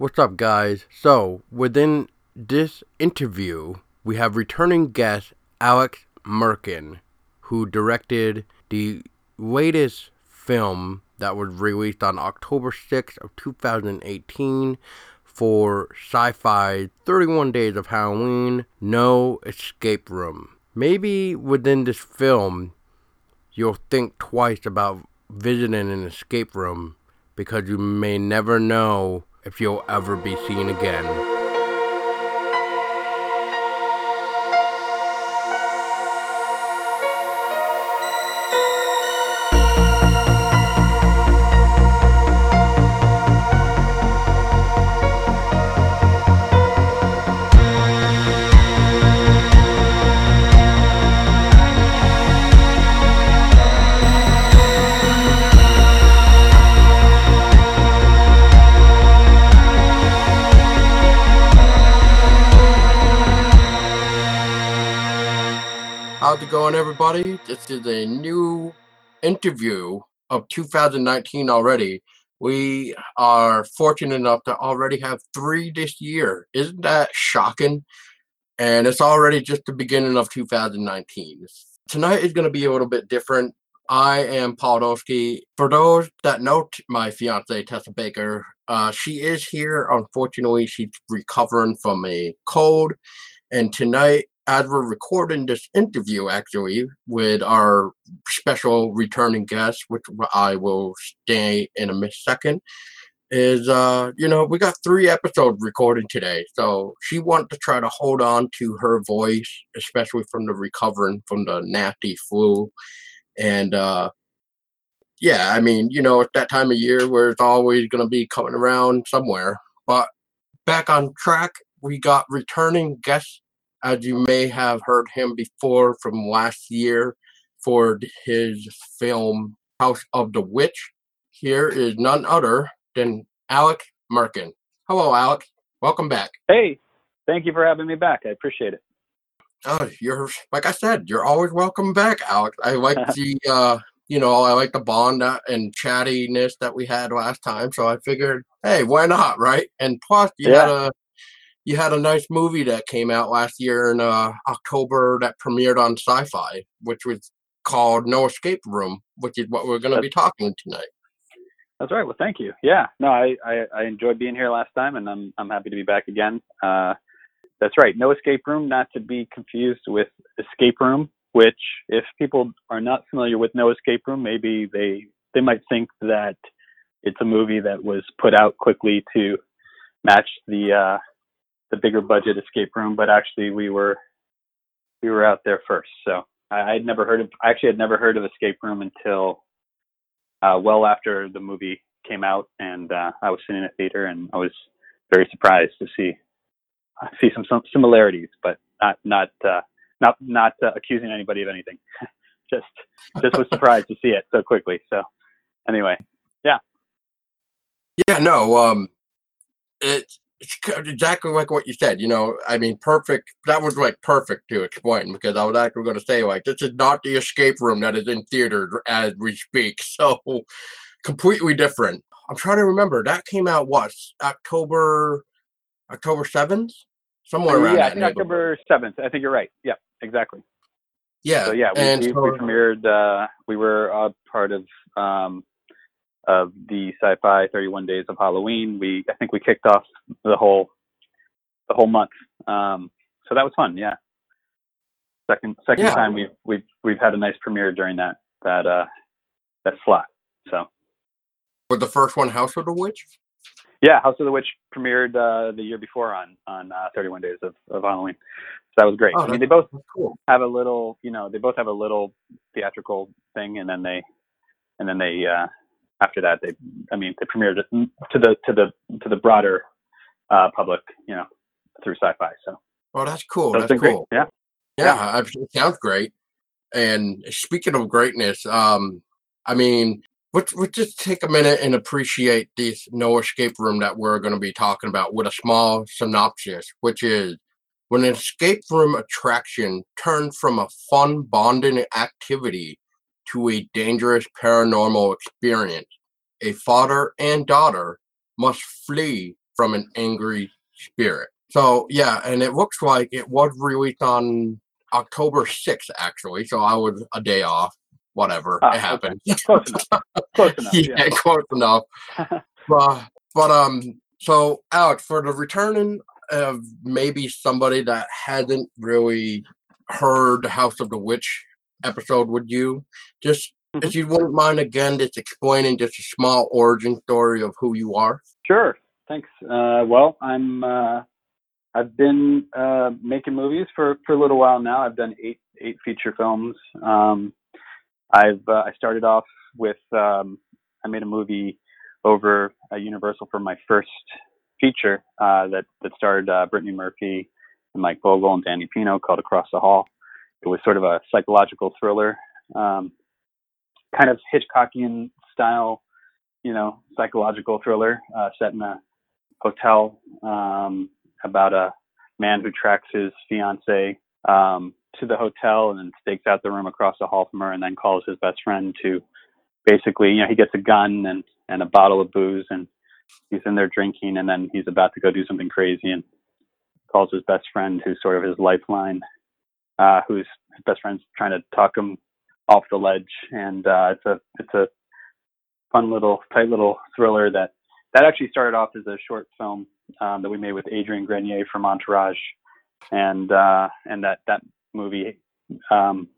What's up, guys? So, within this interview, we have returning guest Alex Merkin, who directed the latest film that was released on October 6th of 2018 for Syfy 31 Days of Halloween, No Escape Room. Maybe within this film, you'll think twice about visiting an escape room because you may never know if you'll ever be seen again. How's it going, everybody? This is a new interview of 2019 already. We are fortunate enough to already have three this year. Isn't that shocking? And it's already just the beginning of 2019. Tonight is going to be a little bit different. I am Paul Dolsky. For those that know my fiance, Tessa Baker, uh, she is here. Unfortunately, she's recovering from a cold. And tonight as we're recording this interview, actually, with our special returning guest, which I will stay in a second, is, uh, you know, we got three episodes recorded today. So she wanted to try to hold on to her voice, especially from the recovering from the nasty flu. And, uh, yeah, I mean, you know, it's that time of year where it's always going to be coming around somewhere. But back on track, we got returning guest as you may have heard him before from last year for his film House of the Witch. Here is none other than Alex Merkin. Hello, Alex. Welcome back. Hey, thank you for having me back. I appreciate it. Oh, you're like I said, you're always welcome back, Alex. I like the uh you know, I like the bond and chattiness that we had last time, so I figured, hey, why not, right? And plus, you yeah. had a you had a nice movie that came out last year in uh, October that premiered on Syfy, which was called No Escape Room, which is what we're going to be talking tonight. That's right. Well, thank you. Yeah, no, I, I, I enjoyed being here last time, and I'm I'm happy to be back again. Uh, that's right. No Escape Room, not to be confused with Escape Room, which if people are not familiar with No Escape Room, maybe they they might think that it's a movie that was put out quickly to match the uh, the bigger budget escape room, but actually we were we were out there first. So I, I'd never heard of I actually had never heard of escape room until uh, well after the movie came out, and uh, I was sitting in a theater, and I was very surprised to see uh, see some, some similarities, but not not uh, not not uh, accusing anybody of anything. just just was surprised to see it so quickly. So anyway, yeah. Yeah, no, um, it exactly like what you said. You know, I mean, perfect. That was like perfect to explain because I was actually going to say like this is not the escape room that is in theater as we speak. So completely different. I'm trying to remember that came out what October October seventh somewhere uh, around yeah, that. October seventh. I think you're right. Yeah, exactly. Yeah. So yeah, we, and we, so, we premiered. Uh, we were a part of um, of the Syfy 31 days of halloween. We i think we kicked off the whole the whole month. Um, so that was fun yeah. Second second yeah. time we've we've we've had a nice premiere during that that uh that slot so. Was the first one house of the witch? Yeah house of the witch premiered uh the year before on on uh, 31 days of, of halloween. So that was great. Oh, i mean they both cool. have a little you know they both have a little theatrical thing and then they and then they uh after that, they, I mean, they premiered it to the to the to the broader uh, public, you know, through Syfy. So. Oh, that's cool. So that's cool. Great. Yeah. Yeah, yeah. it sounds great. And speaking of greatness, um, I mean, let's, let's just take a minute and appreciate this no escape room that we're going to be talking about with a small synopsis, which is when an escape room attraction turned from a fun bonding activity to a dangerous paranormal experience. A father and daughter must flee from an angry spirit. So yeah, and it looks like it was released on October 6th, actually. So I was a day off. Whatever, Ah, it okay. happened. Close enough. Close enough. yeah, Yeah. close enough. but, but um, so Alex, for the returning of maybe somebody that hasn't really heard the House of the Witch episode with you, just if you wouldn't mind again, just explaining just a small origin story of who you are. Sure. Thanks. Uh, well, I'm. Uh, I've been uh, making movies for, for a little while now. I've done eight eight feature films. Um, I've uh, I started off with um, I made a movie over at Universal for my first feature uh, that that starred uh, Brittany Murphy and Mike Vogel and Danny Pino called Across the Hall. It was sort of a psychological thriller, um, kind of Hitchcockian style, you know, psychological thriller uh, set in a hotel um, about a man who tracks his fiance um, to the hotel and then stakes out the room across the hall from her and then calls his best friend to basically, you know, he gets a gun and, and a bottle of booze and he's in there drinking and then he's about to go do something crazy and calls his best friend who's sort of his lifeline, uh, who's his best friend's trying to talk him off the ledge. And uh, it's a it's a fun little tight little thriller that that actually started off as a short film um, that we made with Adrian Grenier from Entourage, and uh, and that that movie um,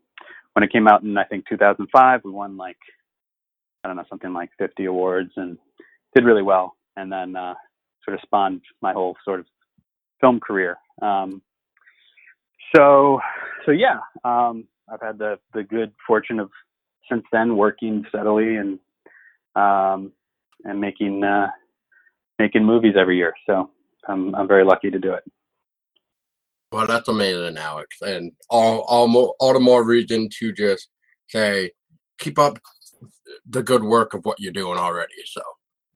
when it came out in I think 2005, we won like I don't know something like 50 awards and did really well, and then uh, sort of spawned my whole sort of film career. Um, so so yeah, um, I've had the the good fortune of since then working steadily and um, and making uh, making movies every year. So I'm I'm very lucky to do it. Well, that's amazing, Alex, and all all mo- all the more reason to just say keep up the good work of what you're doing already. So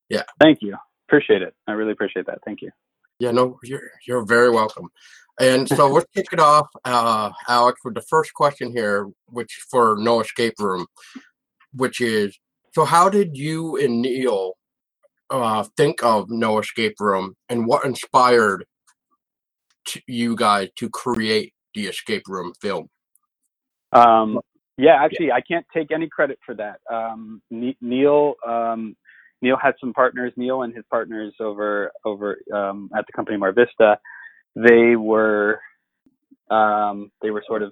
yeah. Thank you. Appreciate it. I really appreciate that. Thank you. yeah, no, you're you're very welcome. And so let's kick it off, uh, Alex, with the first question here, which for No Escape Room, which is so how did you and Neil uh, think of No Escape Room, and what inspired t- you guys to create the Escape Room film? Um, yeah, actually, I can't take any credit for that. Um, Ne- Neil um, Neil had some partners. Neil and his partners over over um, at the company Mar Vista. They were um, they were sort of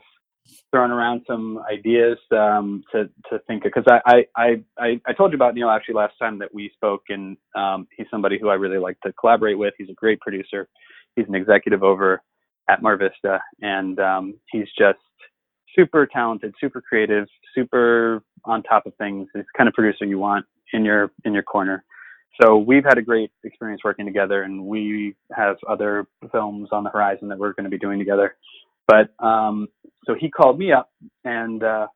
throwing around some ideas um, to to think of. because I, I I I told you about Neil actually last time that we spoke, and um, he's somebody who I really like to collaborate with. He's a great producer. He's an executive over at Mar Vista, and um, he's just super talented, super creative, super on top of things. He's the kind of producer you want in your in your corner. So we've had a great experience working together, and we have other films on the horizon that we're going to be doing together. But um, so he called me up and uh,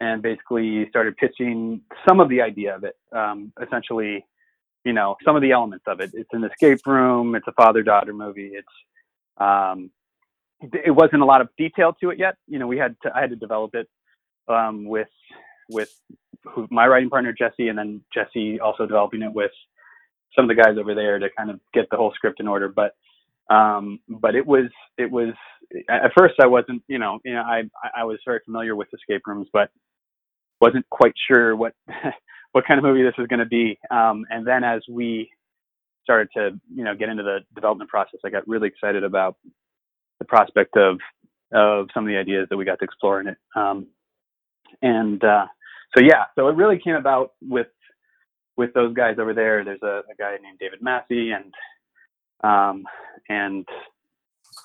and basically started pitching some of the idea of it. Um, essentially, you know, some of the elements of it. It's an escape room. It's a father-daughter movie. It's um, it wasn't a lot of detail to it yet. You know, we had to I had to develop it um, with with my writing partner Jesse, and then Jesse also developing it with some of the guys over there to kind of get the whole script in order. But um, but it was it was at first I wasn't you know you know I I was very familiar with escape rooms, but wasn't quite sure what what kind of movie this was going to be. Um, and then as we started to you know get into the development process, I got really excited about the prospect of of some of the ideas that we got to explore in it. Um, and uh, so yeah, so it really came about with with those guys over there. There's a, a guy named David Massey and um, and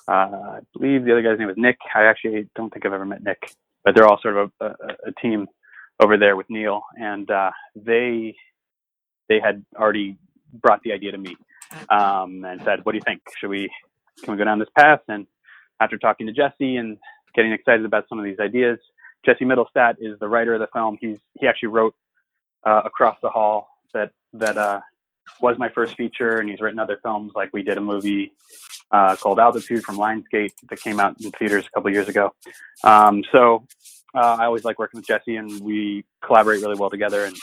uh, I believe the other guy's name was Nick. I actually don't think I've ever met Nick, but they're all sort of a, a, a team over there with Neil, and uh, they they had already brought the idea to me um, and said, "What do you think? Should we can we go down this path?" And after talking to Jesse and getting excited about some of these ideas, Jesse Mittelstadt is the writer of the film. He's he actually wrote uh, Across the Hall that that uh, was my first feature, and he's written other films. Like we did a movie uh, called Altitude from Lionsgate that came out in theaters a couple years ago. Um, so uh, I always like working with Jesse, and we collaborate really well together. And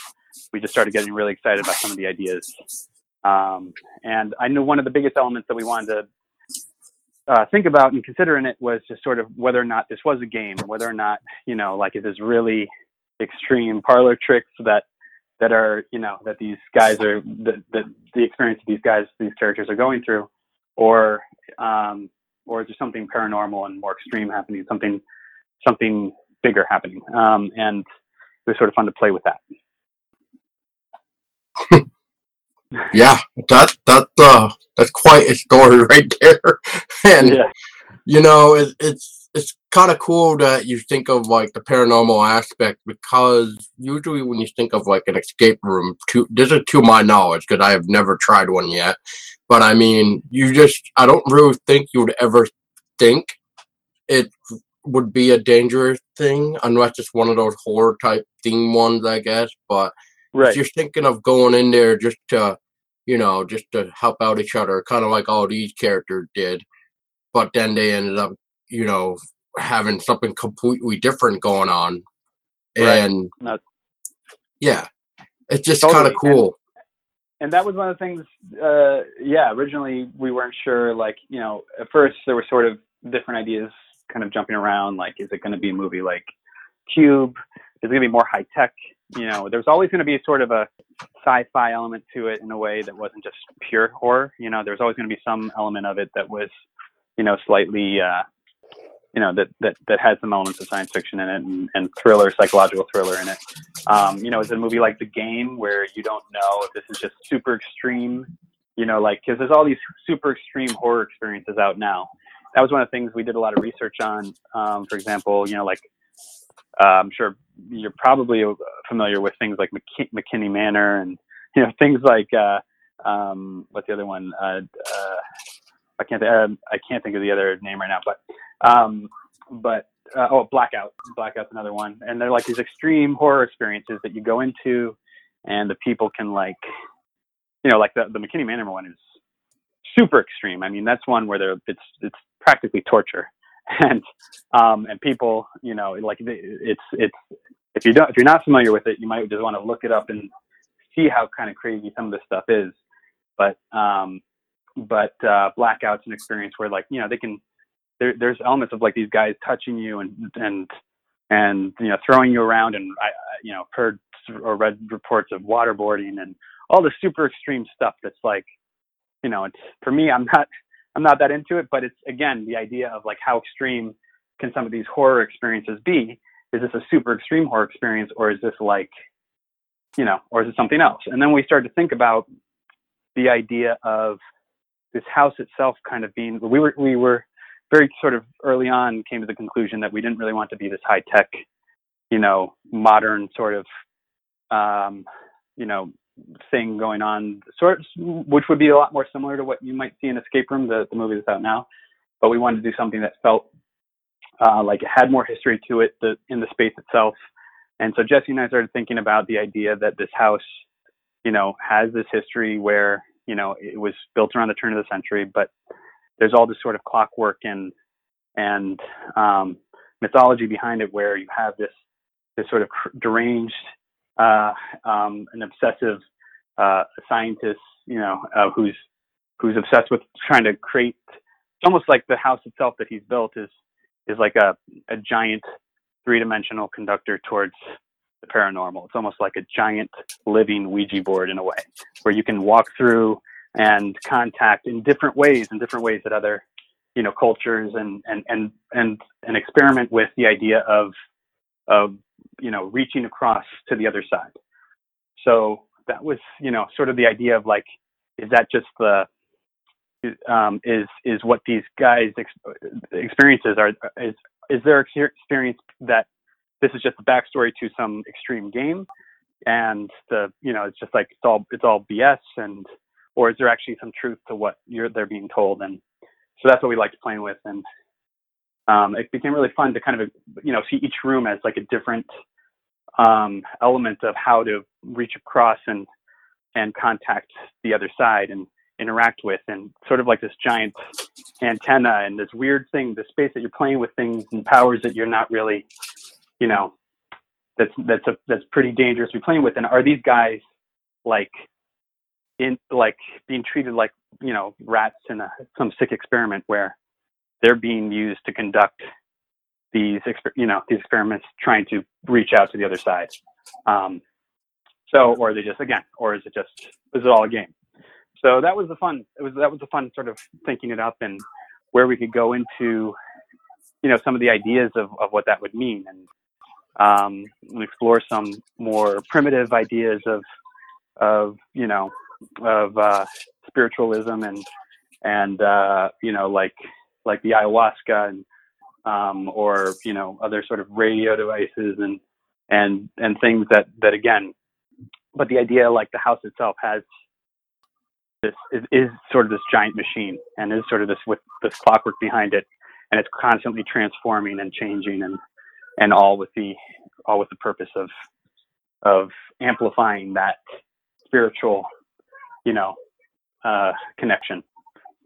we just started getting really excited about some of the ideas Um, and I knew one of the biggest elements that we wanted to uh, think about and consider in it was just sort of whether or not this was a game, whether or not you know, like is really extreme parlor tricks that that are you know that these guys are that the, the experience these guys these characters are going through, or um, or is there something paranormal and more extreme happening, something something bigger happening, um, and it was sort of fun to play with that. yeah, that that uh, that's quite a story right there, and yeah. You know it, it's it's kind of cool that you think of like the paranormal aspect because usually when you think of like an escape room, to this is to my knowledge because I have never tried one yet, but I mean you just I don't really think you would ever think it would be a dangerous thing unless it's one of those horror type theme ones, I guess. But right. if you're thinking of going in there just to you know, just to help out each other, kind of like all these characters did. But then they ended up, you know, having something completely different going on. Right. And yeah, it's just totally. kind of cool. And, and, that was one of the things, uh, yeah, originally we weren't sure, like, you know, at first there were sort of different ideas kind of jumping around, like, is it going to be a movie like Cube? Is it going to be more high tech? You know, there's always going to be sort of a sci-fi element to it in a way that wasn't just pure horror. You know, there's always going to be some element of it that was, you know, slightly, uh, you know, that that that has some elements of science fiction in it and, and thriller, psychological thriller in it. Um, you know, is it a movie like The Game where you don't know if this is just super extreme? You know, like because there's all these super extreme horror experiences out now. That was one of the things we did a lot of research on. Um, for example, you know, like uh, I'm sure you're probably familiar with things like McK- McKamey Manor and you know things like uh, um, what's the other one? Uh, uh, I can't uh, I can't think of the other name right now, but um, but uh, oh Blackout Blackout's another one, and they're like these extreme horror experiences that you go into, and the people can like you know like the the McKamey Manor one is super extreme. I mean that's one where they're it's it's practically torture and um, and people, you know, like it's it's if you don't if you're not familiar with it, you might just want to look it up and see how kind of crazy some of this stuff is. But um, but uh, blackout's an experience where like you know they can there, there's elements of like these guys touching you and and and you know throwing you around and I you know heard or read reports of waterboarding and all the super extreme stuff that's like you know it's for me I'm not I'm not that into it, but it's again the idea of like how extreme can some of these horror experiences be? Is this a super extreme horror experience, or is this like, you know, or is it something else? And then we start to think about the idea of this house itself kind of being. We were we were very sort of early on came to the conclusion that we didn't really want to be this high tech, you know, modern sort of, um, you know, thing going on, sort which would be a lot more similar to what you might see in Escape Room, the, the movie that's out now. But we wanted to do something that felt uh, like it had more history to it the, in the space itself. And so Jesse and I started thinking about the idea that this house, you know, has this history where, you know, it was built around the turn of the century, but there's all this sort of clockwork and and um, mythology behind it, where you have this this sort of deranged uh, um, an obsessive uh, scientist, you know, uh, who's who's obsessed with trying to create. It's almost like the house itself that he's built is is like a a giant three dimensional conductor towards the paranormal. It's almost like a giant living Ouija board in a way, where you can walk through and contact in different ways, in different ways that other you know cultures and and and and and experiment with the idea of of you know, reaching across to the other side. So that was, you know, sort of the idea of like, is that just the, um, is is what these guys ex- experiences are? Is is their experience that this is just the backstory to some extreme game, and the you know it's just like it's all it's all BS, and or is there actually some truth to what you're they're being told? And so that's what we liked playing with, and um, it became really fun to kind of you know see each room as like a different um, element of how to reach across and and contact the other side and interact with. And sort of like this giant antenna and this weird thing the space that you're playing with things and powers that you're not really you know that's that's a that's pretty dangerous to be playing with. And are these guys like in like being treated like you know rats in a, some sick experiment where they're being used to conduct these you know these experiments trying to reach out to the other side? Um, so or are they just again or is it just is it all a game? So that was the fun it was that was the fun sort of thinking it up and where we could go into you know some of the ideas of, of what that would mean. And um, explore some more primitive ideas of of you know of uh, spiritualism and and uh, you know like like the ayahuasca and um, or you know other sort of radio devices and and and things that that again but the idea like the house itself has this is, is sort of this giant machine and is sort of this with this clockwork behind it and it's constantly transforming and changing and and all with the all with the purpose of of amplifying that spiritual you know uh connection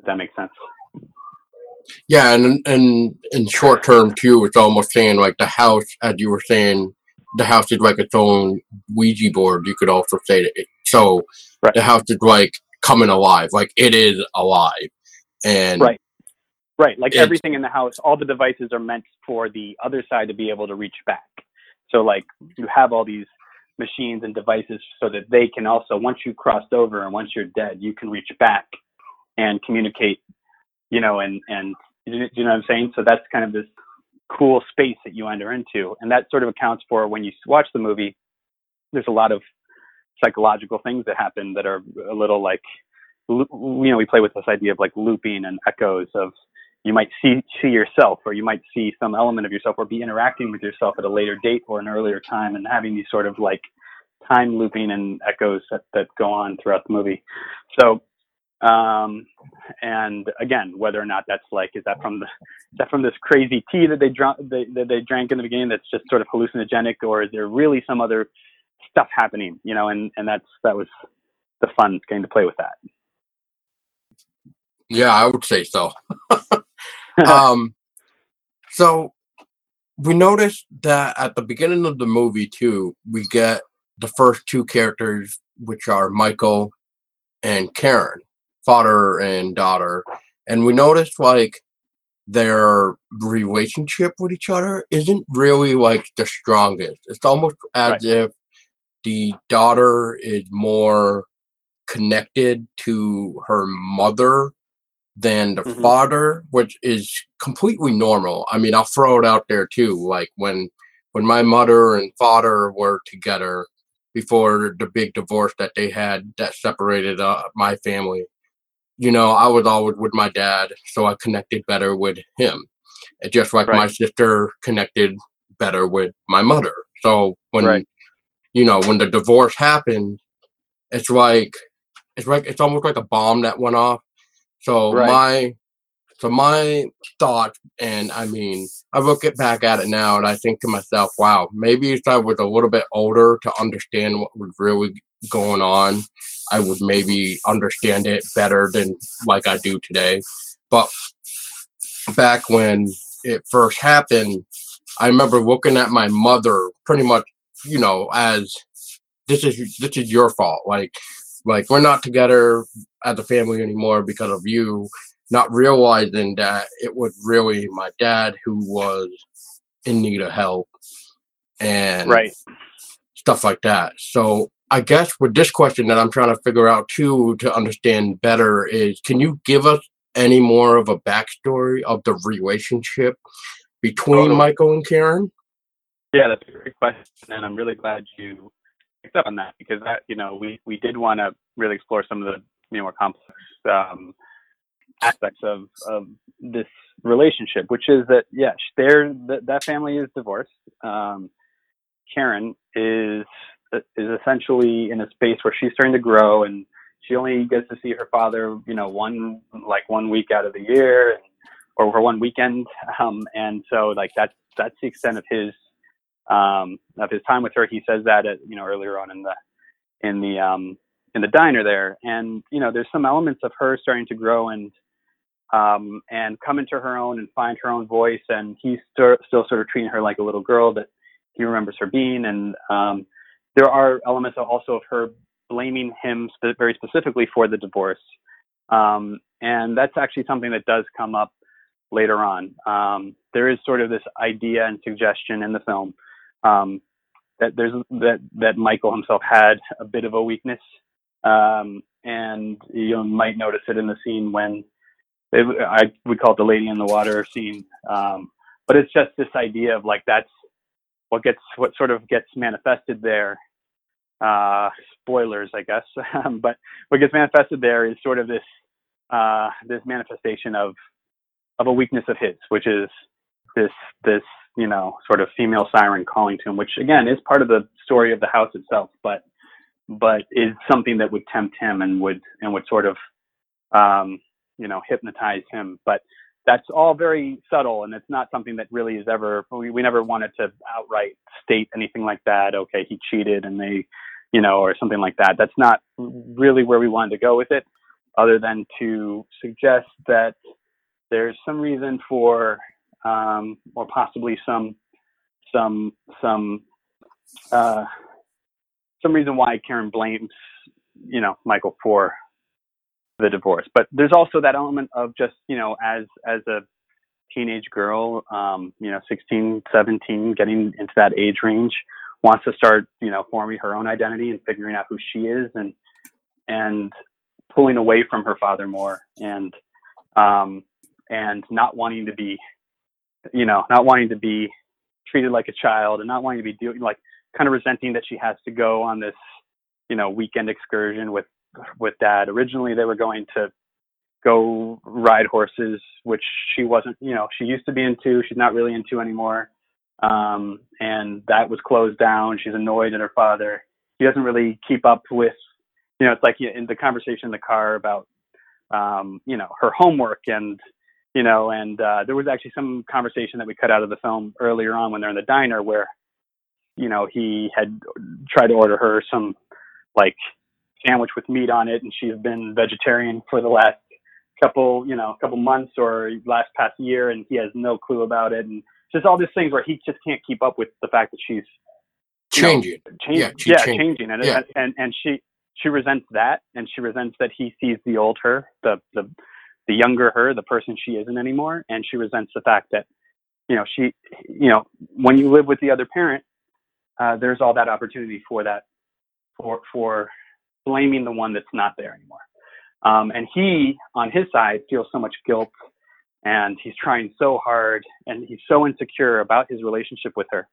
if that makes sense Yeah, and and in short term too, it's almost saying like the house, as you were saying, the house is like its own Ouija board. You could also say that. It, so Right. the house is like coming alive, like it is alive, and Right. Right. Like It's- everything in the house, all the devices are meant for the other side to be able to reach back. So like you have all these machines and devices so that they can also once you crossed over and once you're dead, you can reach back and communicate, you know, and and you know you know what I'm saying? So that's kind of this cool space that you enter into. And that sort of accounts for when you watch the movie, there's a lot of psychological things that happen that are a little like you know, we play with this idea of like looping and echoes of you might see see yourself or you might see some element of yourself or be interacting with yourself at a later date or an earlier time and having these sort of like time looping and echoes that, that go on throughout the movie so um and again whether or not that's like is that from the is that from this crazy tea that they drank they, that they drank in the beginning that's just sort of hallucinogenic or is there really some other stuff happening you know and and that's that was the fun getting to play with that yeah, I would say so. um, so we noticed that at the beginning of the movie too, we get the first two characters, which are Michael and Karen, father and daughter, and we noticed like their relationship with each other isn't really like the strongest. It's almost as Right. if the daughter is more connected to her mother than the Mhm. father, which is completely normal. I mean, I'll throw it out there too. Like when when my mother and father were together before the big divorce that they had that separated uh, my family, you know, I was always with my dad, so I connected better with him. And just like my sister connected better with my mother. So when Right. you know when the divorce happened, it's like it's like it's almost like a bomb that went off. So Right. my so my thought, and I mean, I look it back at it now, and I think to myself, wow, maybe if I was a little bit older to understand what was really going on, I would maybe understand it better than like I do today. But back when it first happened, I remember looking at my mother pretty much, you know, as this is this is your fault. Like like we're not together as a family anymore because of you, not realizing that it was really my dad who was in need of help and right stuff like that. So I guess with this question that I'm trying to figure out too to understand better is can you give us any more of a backstory of the relationship between. Michael and Karen? Yeah, that's a great question, and I'm really glad you picked up on that because that, you know, we we did want to really explore some of the you know more complex um, aspects of of this relationship, which is that yes, they're that that family is divorced. Um, Karen is is essentially in a space where she's starting to grow, and she only gets to see her father, you know, one like one week out of the year, and, or for one weekend, um, and so like that's that's the extent of his um, of his time with her. He says that at, you know earlier on in the in the um, in the diner there, and you know there's some elements of her starting to grow and um, and come into her own and find her own voice, and he's still still sort of treating her like a little girl that he remembers her being, and um, there are elements also of her blaming him spe- very specifically for the divorce. Um, and that's actually something that does come up later on. Um, there is sort of this idea and suggestion in the film um, that there's that that Michael himself had a bit of a weakness, um, and you might notice it in the scene when it, I we call it the lady in the water scene. Um, but it's just this idea of like that's what gets what sort of gets manifested there. Uh, spoilers, I guess, but what gets manifested there is sort of this uh, this manifestation of of a weakness of his, which is this this you know sort of female siren calling to him, which again is part of the story of the house itself, but but is something that would tempt him and would and would sort of um, you know hypnotize him. But that's all very subtle, and it's not something that really is ever. We, we never wanted to outright state anything like that. Okay, he cheated, and they, you know, or something like that. That's not really where we wanted to go with it, other than to suggest that there's some reason for, um, or possibly some, some, some, uh, some reason why Karen blames, you know, Michael for the divorce. But there's also that element of just, you know, as as a teenage girl, um, you know, 16, 17, getting into that age range, wants to start, you know, forming her own identity and figuring out who she is and and pulling away from her father more and um and not wanting to be you know, not wanting to be treated like a child and not wanting to be doing like kind of resenting that she has to go on this, you know, weekend excursion with with dad. Originally, they were going to go ride horses, which she wasn't, you know, she used to be into. She's not really into anymore. Um, and that was closed down. She's annoyed at her father. He doesn't really keep up with, you know, it's like in the conversation in the car about, um, you know, her homework and, you know, and uh, there was actually some conversation that we cut out of the film earlier on when they're in the diner where, you know, he had tried to order her some like sandwich with meat on it, and she's been vegetarian for the last couple, you know, couple months or last past year, and he has no clue about it, and just all these things where he just can't keep up with the fact that she's changing, know, change, yeah, yeah changing, changing. And, yeah. and and she she resents that, and she resents that he sees the old her, the the the younger her, the person she isn't anymore, and she resents the fact that you know she you know when you live with the other parent, uh, there's all that opportunity for that for for blaming the one that's not there anymore. Um, and he, on his side, feels so much guilt and he's trying so hard and he's so insecure about his relationship with her.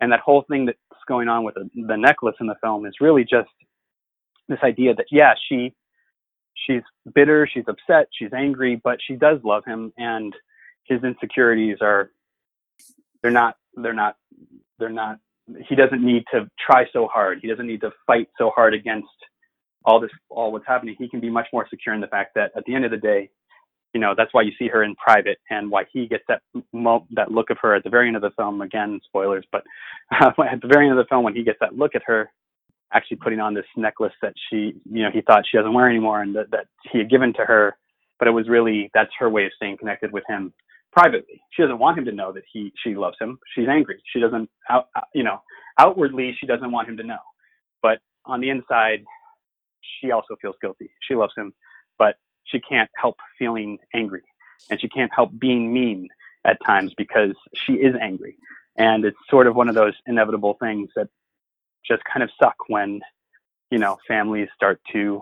And that whole thing that's going on with the, the necklace in the film is really just this idea that, yeah, she, she's bitter, she's upset, she's angry, but she does love him and his insecurities are, they're not, they're not, they're not, he doesn't need to try so hard. He doesn't need to fight so hard against all this, all what's happening, he can be much more secure in the fact that at the end of the day, you know, that's why you see her in private and why he gets that that look of her at the very end of the film. Again, spoilers, but uh, at the very end of the film, when he gets that look at her, actually putting on this necklace that she, you know, he thought she doesn't wear anymore, and that, that he had given to her, but it was really that's her way of staying connected with him privately. She doesn't want him to know that he she loves him. She's angry. She doesn't out, uh, you know, outwardly she doesn't want him to know, but on the inside she also feels guilty. She loves him, but she can't help feeling angry and she can't help being mean at times because she is angry. And it's sort of one of those inevitable things that just kind of suck when, you know, families start to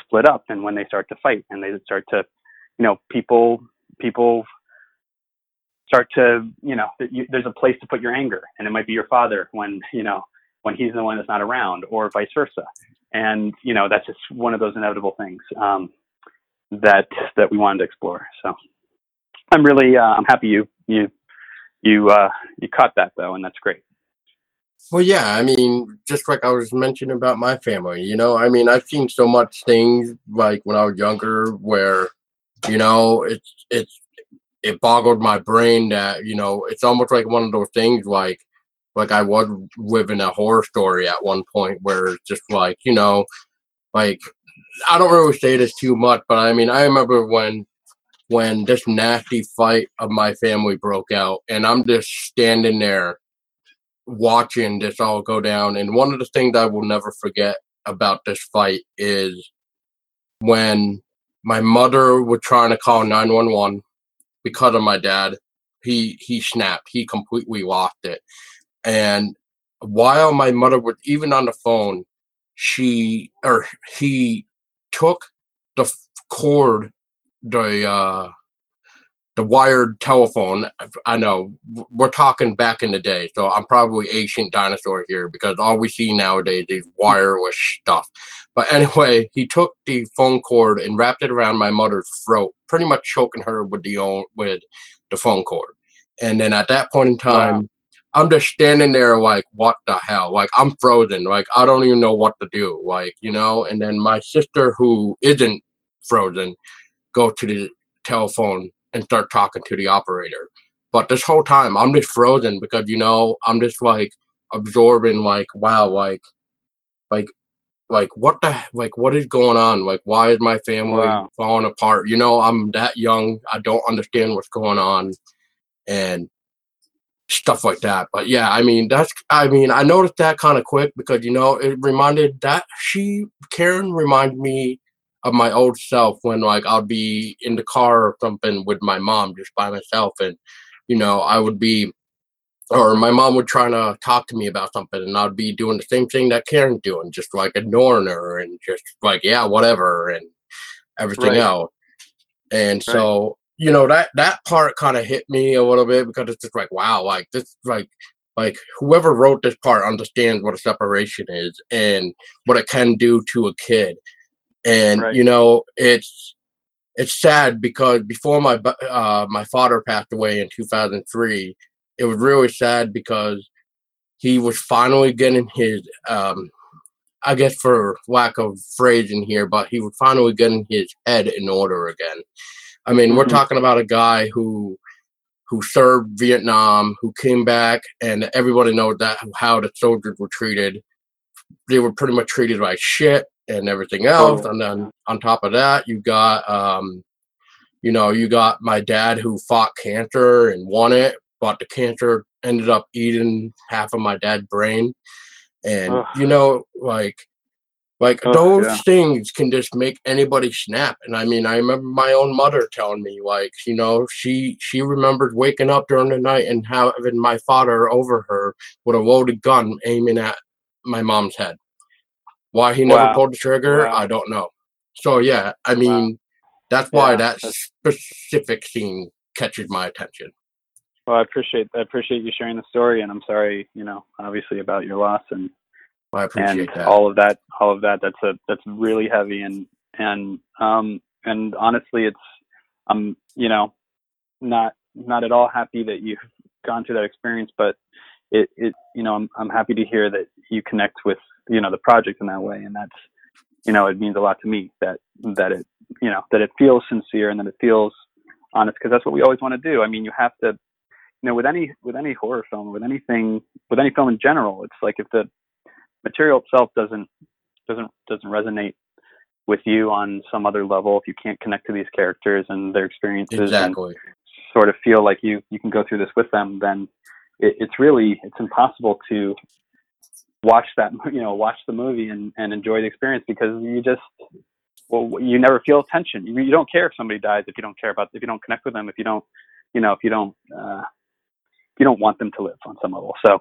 split up and when they start to fight and they start to, you know, people, people start to, you know, there's a place to put your anger and it might be your father when, you know, when he's the one that's not around or vice versa and you know that's just one of those inevitable things um, that that we wanted to explore. So I'm really uh, I'm happy you you you uh, you caught that though, and that's great. Well, yeah, I mean, just like I was mentioning about my family, you know, I mean, I've seen so much things like when I was younger where, you know, it's it's it boggled my brain that you know it's almost like one of those things like like I was living a horror story at one point where it's just like, you know, like I don't really say this too much, but I mean I remember when when this nasty fight of my family broke out and I'm just standing there watching this all go down and one of the things I will never forget about this fight is when my mother was trying to call 911 because of my dad. He he snapped. He completely lost it. And while my mother was even on the phone, she or he took the cord, the uh, the wired telephone. I know we're talking back in the day, so I'm probably ancient dinosaur here because all we see nowadays is wireless stuff. But anyway, he took the phone cord and wrapped it around my mother's throat, pretty much choking her with the own, with the phone cord. And then at that point in time, wow. I'm just standing there like, what the hell? Like I'm frozen. Like I don't even know what to do. Like you know. And then my sister, who isn't frozen, go to the telephone and start talking to the operator. But this whole time, I'm just frozen because you know I'm just like absorbing, like wow, like like like what the like what is going on like why is my family wow. falling apart you know i'm that young i don't understand what's going on and stuff like that but yeah i mean that's i mean i noticed that kind of quick because you know it reminded that she karen reminded me of my old self when like i'd be in the car or something with my mom just by myself and you know i would be or my mom would try to talk to me about something and I'd be doing the same thing that Karen's doing, just like ignoring her and just like, yeah, whatever and everything right. else. And right. so, you know, that that part kind of hit me a little bit because it's just like, wow, like this like like whoever wrote this part understands what a separation is and what it can do to a kid. And right. you know, it's it's sad because before my uh, my father passed away in 2003 it was really sad because he was finally getting his um, I guess for lack of phrasing here, but he was finally getting his head in order again. I mean, mm-hmm. we're talking about a guy who who served Vietnam, who came back, and everybody knows that how the soldiers were treated. They were pretty much treated like shit and everything else. Oh. And then on top of that, you got um, you know, you got my dad who fought cancer and won it, but the cancer ended up eating half of my dad's brain. And Ugh. you know, like like Ugh, those yeah. things can just make anybody snap. And I mean, I remember my own mother telling me, like, you know, she she remembered waking up during the night and having my father over her with a loaded gun aiming at my mom's head. Why he never wow. pulled the trigger, wow. I don't know. So yeah, I mean, wow. that's why yeah. that specific scene catches my attention. Well, I appreciate I appreciate you sharing the story, and I'm sorry, you know, obviously about your loss and well, I appreciate and that. all of that. All of that. That's a that's really heavy, and and um and honestly, it's I'm you know not not at all happy that you've gone through that experience, but it it you know I'm I'm happy to hear that you connect with you know the project in that way, and that's you know it means a lot to me that that it you know that it feels sincere and that it feels honest because that's what we always want to do. I mean, you have to you know with any with any horror film with anything with any film in general it's like if the material itself doesn't doesn't doesn't resonate with you on some other level if you can't connect to these characters and their experiences exactly. and sort of feel like you you can go through this with them then it, it's really it's impossible to watch that you know watch the movie and, and enjoy the experience because you just well you never feel tension you, you don't care if somebody dies if you don't care about if you don't connect with them if you don't you know if you don't uh, you don't want them to live on some level. So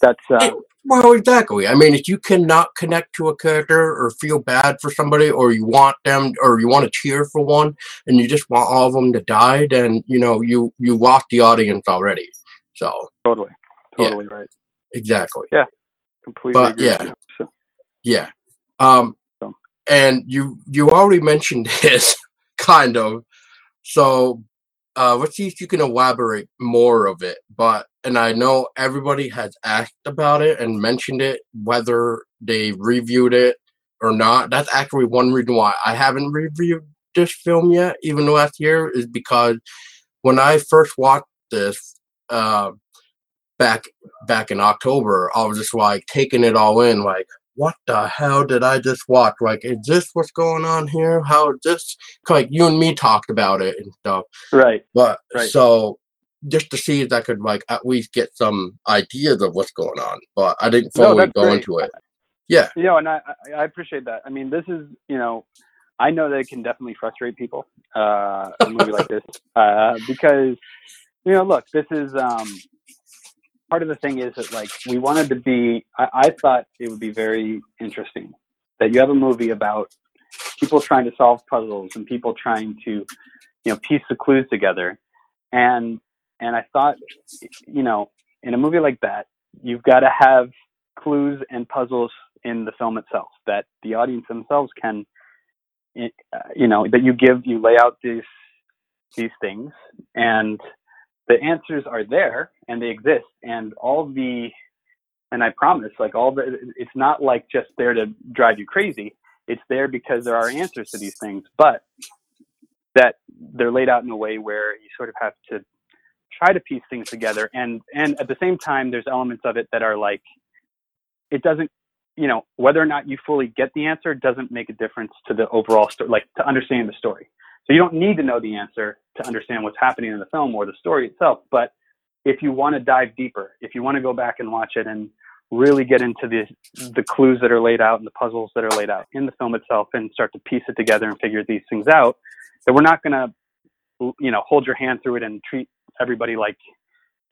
that's uh, well, exactly. I mean, if you cannot connect to a character or feel bad for somebody, or you want them, or you want to cheer for one, and you just want all of them to die, then you know you you lost the audience already. So totally, totally yeah, right. Exactly. Yeah, completely. But yeah, so. yeah. Um, so. and you you already mentioned this kind of. So uh, let's see if you can elaborate more of it. But and I know everybody has asked about it and mentioned it, whether they reviewed it or not. That's actually one reason why I haven't reviewed this film yet, even last year, is because when I first watched this uh, back back in October, I was just like taking it all in, like what the hell did I just watch? Like, is this what's going on here? How this? Like you and me talked about it and stuff. Right. But right. so just to see if I could like at least get some ideas of what's going on. But I didn't fully no, go great. into it. Yeah. You know, and I, I appreciate that. I mean, this is, you know, I know that it can definitely frustrate people, uh, a movie like this, uh, because, you know, look, this is, um, part of the thing is that like we wanted to be, I, I thought it would be very interesting that you have a movie about people trying to solve puzzles and people trying to, you know, piece the clues together. And, and I thought, you know, in a movie like that, you've got to have clues and puzzles in the film itself that the audience themselves can uh, you know that you give you lay out these these things and the answers are there and they exist. And all the and i promise like all the it's not like just there to drive you crazy. It's there because there are answers to these things but that they're laid out in a way where you sort of have to try to piece things together. And and at the same time there's elements of it that are like it doesn't you know whether or not you fully get the answer doesn't make a difference to the overall story like to understand the story so you don't need to know the answer to understand what's happening in the film or the story itself but if you want to dive deeper if you want to go back and watch it and really get into the the clues that are laid out and the puzzles that are laid out in the film itself and start to piece it together and figure these things out that we're not going to you know hold your hand through it and treat everybody like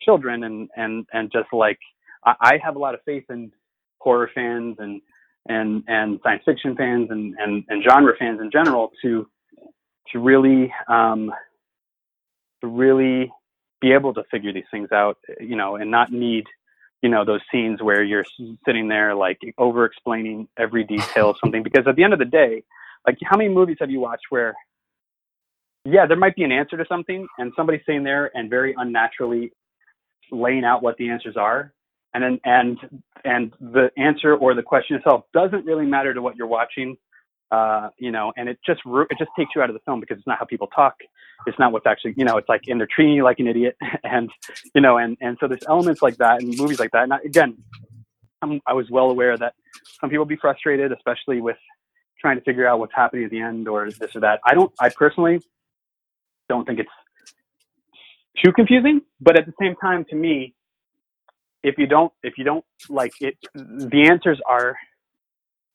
children and and and just like I, I have a lot of faith in horror fans and and and science fiction fans and and, and genre fans in general to to really um, to really be able to figure these things out, you know, and not need you know those scenes where you're sitting there like over explaining every detail of something. Because at the end of the day like how many movies have you watched where yeah there might be an answer to something and somebody's sitting there and very unnaturally laying out what the answers are and then and and the answer or the question itself doesn't really matter to what you're watching uh, you know and it just it just takes you out of the film because it's not how people talk. It's not what's actually you know it's like and they're treating you like an idiot. And you know and and so there's elements like that in movies like that. And I, again I'm, i was well aware that some people be frustrated especially with trying to figure out what's happening at the end or this or that. I don't i personally don't think it's too confusing but at the same time to me if you don't if you don't like it the answers are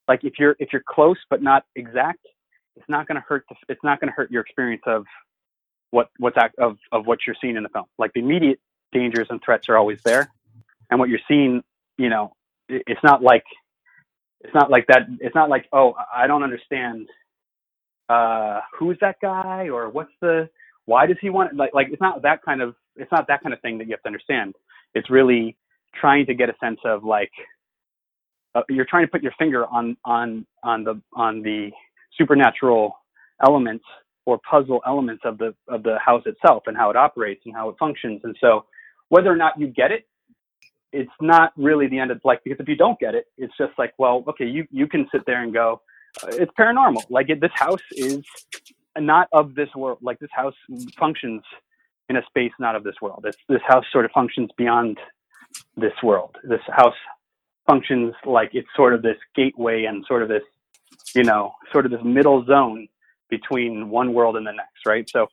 like if you're if you're close but not exact it's not going to hurt the, it's not going to hurt your experience of what what's act, of of what you're seeing in the film. Like the immediate dangers and threats are always there. And what you're seeing you know it's not like it's not like that it's not like oh i don't understand uh who's that guy or what's the why does he want like like it's not that kind of it's not that kind of thing that you have to understand. It's really trying to get a sense of like uh, you're trying to put your finger on on on the on the supernatural elements or puzzle elements of the of the house itself and how it operates and how it functions. And so whether or not you get it it's not really the end of like because if you don't get it it's just like well okay you you can sit there and go uh, it's paranormal. Like it, this house is not of this world. Like this house functions in a space not of this world. It's, this house sort of functions beyond this world. This house functions like it's sort of this gateway and sort of this, you know, sort of this middle zone between one world and the next, right? So,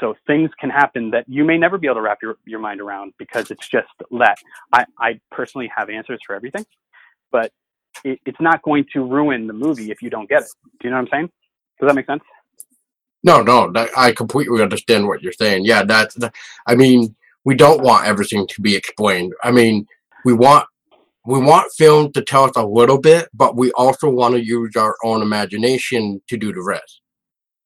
so things can happen that you may never be able to wrap your, your mind around because it's just that I, I personally have answers for everything, but it, it's not going to ruin the movie if you don't get it. Do you know what I'm saying? Does that make sense? No, no, I completely understand what you're saying. Yeah, that's, that, I mean, we don't want everything to be explained. I mean, we want we want film to tell us a little bit, but we also want to use our own imagination to do the rest.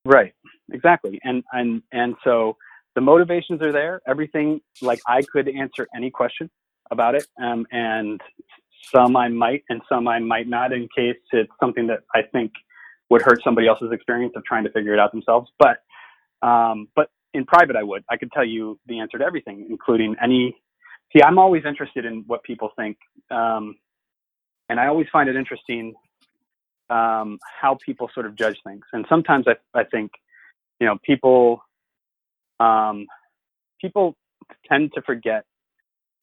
Right. Exactly. And and and so the motivations are there. Everything like I could answer any question about it, um, and some I might, and some I might not, in case it's something that I think would hurt somebody else's experience of trying to figure it out themselves. But um, but in private, I would. I could tell you the answer to everything, including any. See, I'm always interested in what people think, um, and I always find it interesting um, how people sort of judge things. And sometimes I, I think, you know, people um, people tend to forget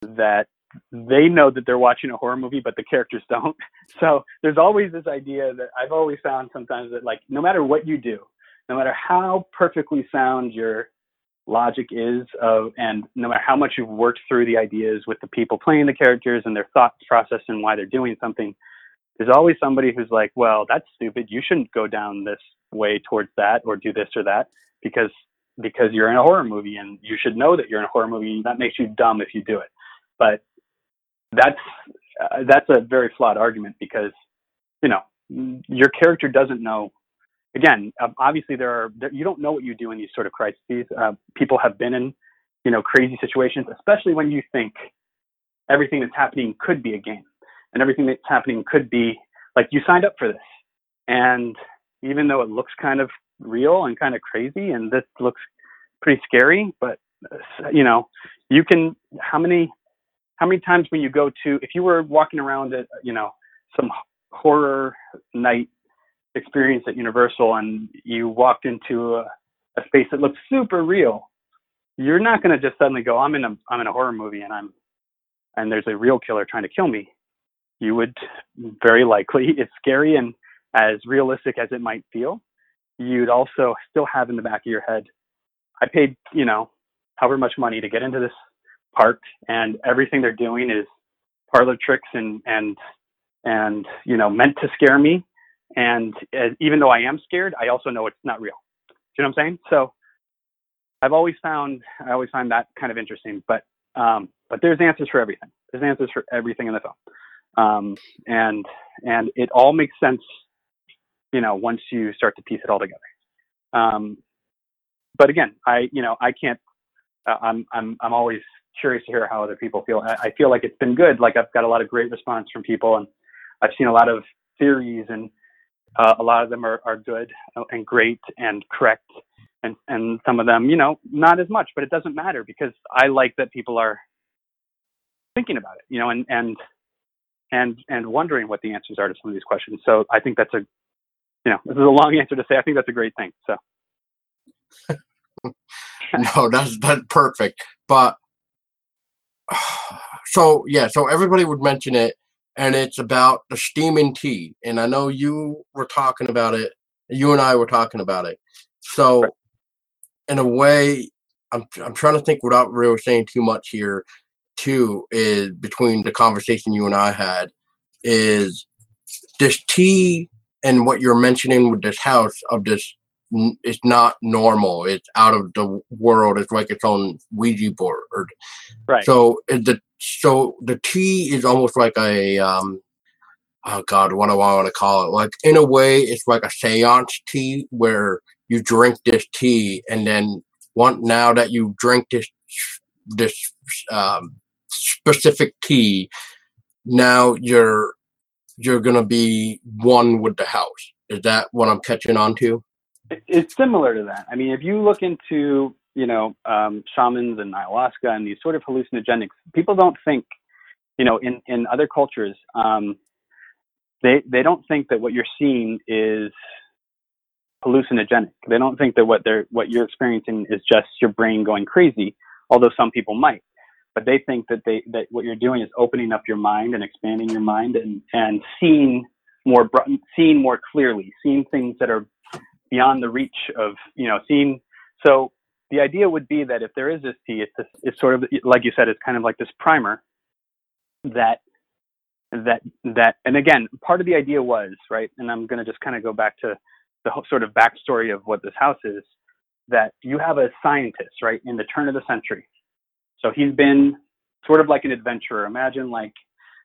that they know that they're watching a horror movie, but the characters don't. So there's always this idea that I've always found sometimes that like no matter what you do, no matter how perfectly sound your logic is of and no matter how much you've worked through the ideas with the people playing the characters and their thought process and why they're doing something there's always somebody who's like, well, that's stupid. You shouldn't go down this way towards that or do this or that because because you're in a horror movie and you should know that you're in a horror movie. That makes you dumb if you do it. But that's uh, that's a very flawed argument because you know your character doesn't know. Again, obviously there are there, you don't know what you do in these sort of crises. Uh, people have been in you know crazy situations, especially when you think everything that's happening could be a game and everything that's happening could be like you signed up for this. And even though it looks kind of real and kind of crazy and this looks pretty scary, but you know, you can how many how many times when you go to if you were walking around at you know some horror night experience at Universal and you walked into a, a space that looks super real, you're not going to just suddenly go, I'm in a I'm in a horror movie and I'm and there's a real killer trying to kill me you would very likely, it's scary and as realistic as it might feel, you'd also still have in the back of your head, I paid, you know, however much money to get into this park and everything they're doing is parlor tricks and, and, and, you know, meant to scare me. And as, even though I am scared, I also know it's not real. Do you know what I'm saying? So I've always found, I always find that kind of interesting, but, um, but there's answers for everything. There's answers for everything in the film um, and and it all makes sense, you know, once you start to piece it all together. Um, but again, I you know I can't. Uh, I'm I'm I'm always curious to hear how other people feel. I, I feel like it's been good. Like I've got a lot of great response from people, and I've seen a lot of theories, and uh, a lot of them are are good and great and correct. And, and some of them, you know, not as much, but it doesn't matter because I like that people are thinking about it, you know, and, and and and wondering what the answers are to some of these questions. So I think that's a you know this is a long answer to say I think that's a great thing. So no, that's that's perfect. But so yeah, so everybody would mention it, and it's about the steaming tea. And I know you were talking about it. You and I were talking about it. So right. in a way, I'm I'm trying to think without really saying too much here too is between the conversation you and I had is this tea and what you're mentioning with this house of this it's not normal. It's out of the world. It's like its own Ouija board. Right. So the so the tea is almost like a um oh god, what do I want to call it? Like in a way, it's like a seance tea where you drink this tea and then one now that you drink this this um specific tea, now you're you're gonna be one with the house. Is that what I'm catching on to? It's similar to that. I mean, if you look into you know um, shamans and ayahuasca and these sort of hallucinogenics, people don't think, you know, in in other cultures, um, they they don't think that what you're seeing is hallucinogenic. They don't think that what they're what you're experiencing is just your brain going crazy. Although some people might but they think that they that what you're doing is opening up your mind and expanding your mind and and seeing more seeing more clearly seeing things that are beyond the reach of you know seeing so the idea would be that if there is this tea it's this, it's sort of like you said it's kind of like this primer that that that and again part of the idea was right and i'm going to just kind of go back to the sort of backstory of what this house is that you have a scientist right in the turn of the century so he's been sort of like an adventurer. Imagine like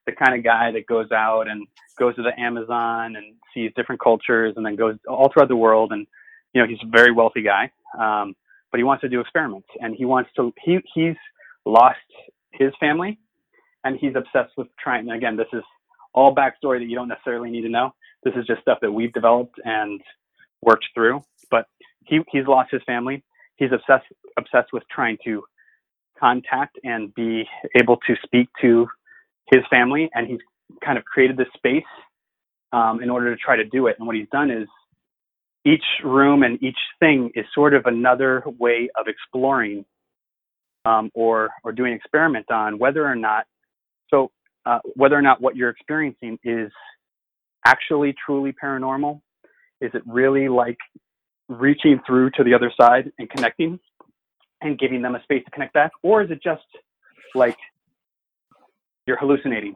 the kind of guy that goes out and goes to the Amazon and sees different cultures and then goes all throughout the world. And, you know, he's a very wealthy guy. Um, but he wants to do experiments and he wants to, he, he's lost his family and he's obsessed with trying. And again, this is all backstory that you don't necessarily need to know. This is just stuff that we've developed and worked through. But he, he's lost his family. He's obsessed obsessed with trying to contact and be able to speak to his family. And he's kind of created this space um, in order to try to do it. And what he's done is each room and each thing is sort of another way of exploring um, or or doing experiment on whether or not so uh, whether or not what you're experiencing is actually truly paranormal. Is it really like reaching through to the other side and connecting? and giving them a space to connect back? Or is it just like you're hallucinating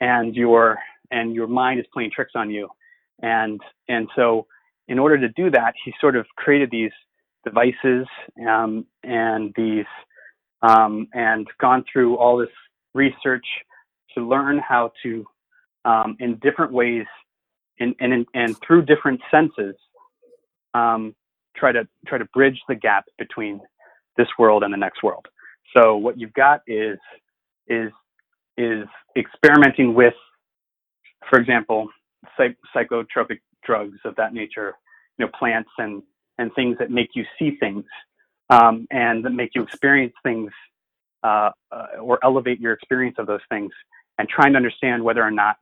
and you're and your mind is playing tricks on you. And and so in order to do that, he sort of created these devices um, and these um, and gone through all this research to learn how to um, in different ways and and and through different senses um, try to try to bridge the gap between this world and the next world. So what you've got is is is experimenting with, for example, psych- psychotropic drugs of that nature, you know, plants and and things that make you see things um, and that make you experience things uh, uh, or elevate your experience of those things, and trying to understand whether or not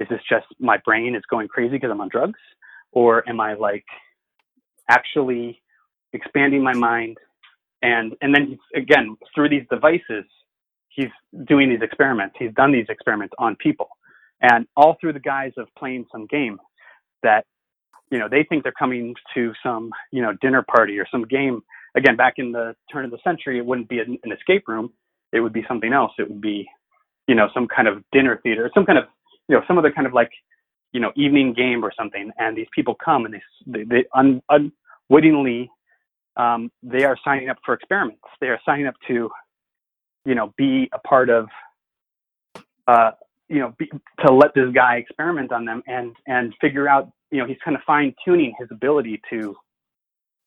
is this just my brain is going crazy because I'm on drugs, or am I like actually expanding my mind? And and then again through these devices he's doing these experiments. He's done these experiments on people. And all through the guise of playing some game that you know they think they're coming to some you know dinner party or some game. Again back in the turn of the century it wouldn't be an, an escape room. It would be something else. It would be you know some kind of dinner theater some kind of you know some other kind of like you know evening game or something. And these people come and they they, they un, unwittingly um, they are signing up for experiments. They are signing up to, you know, be a part of, uh, you know, be, to let this guy experiment on them and and figure out, you know, he's kind of fine tuning his ability to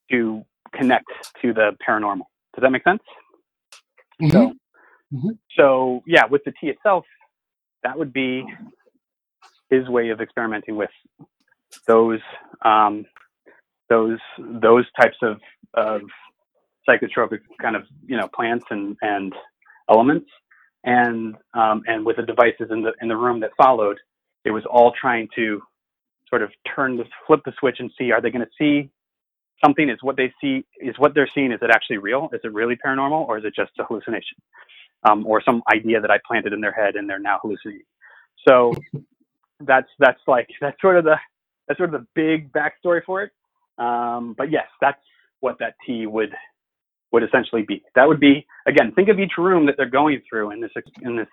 to connect to the paranormal. Does that make sense? Mm-hmm. So, mm-hmm. so yeah, with the tea itself, that would be his way of experimenting with those um, those those types of of psychotropic kind of you know plants and and elements and um, and with the devices in the in the room that followed it was all trying to sort of turn the flip the switch and see are they going to see something? Is what they see is what they're seeing is it actually real? Is it really paranormal or is it just a hallucination? Um, or some idea that i planted in their head and they're now hallucinating. So that's that's like that's sort of the that's sort of the big backstory for it. Um, but yes that's what that tea would would essentially be. That would be again, think of each room that they're going through in this in this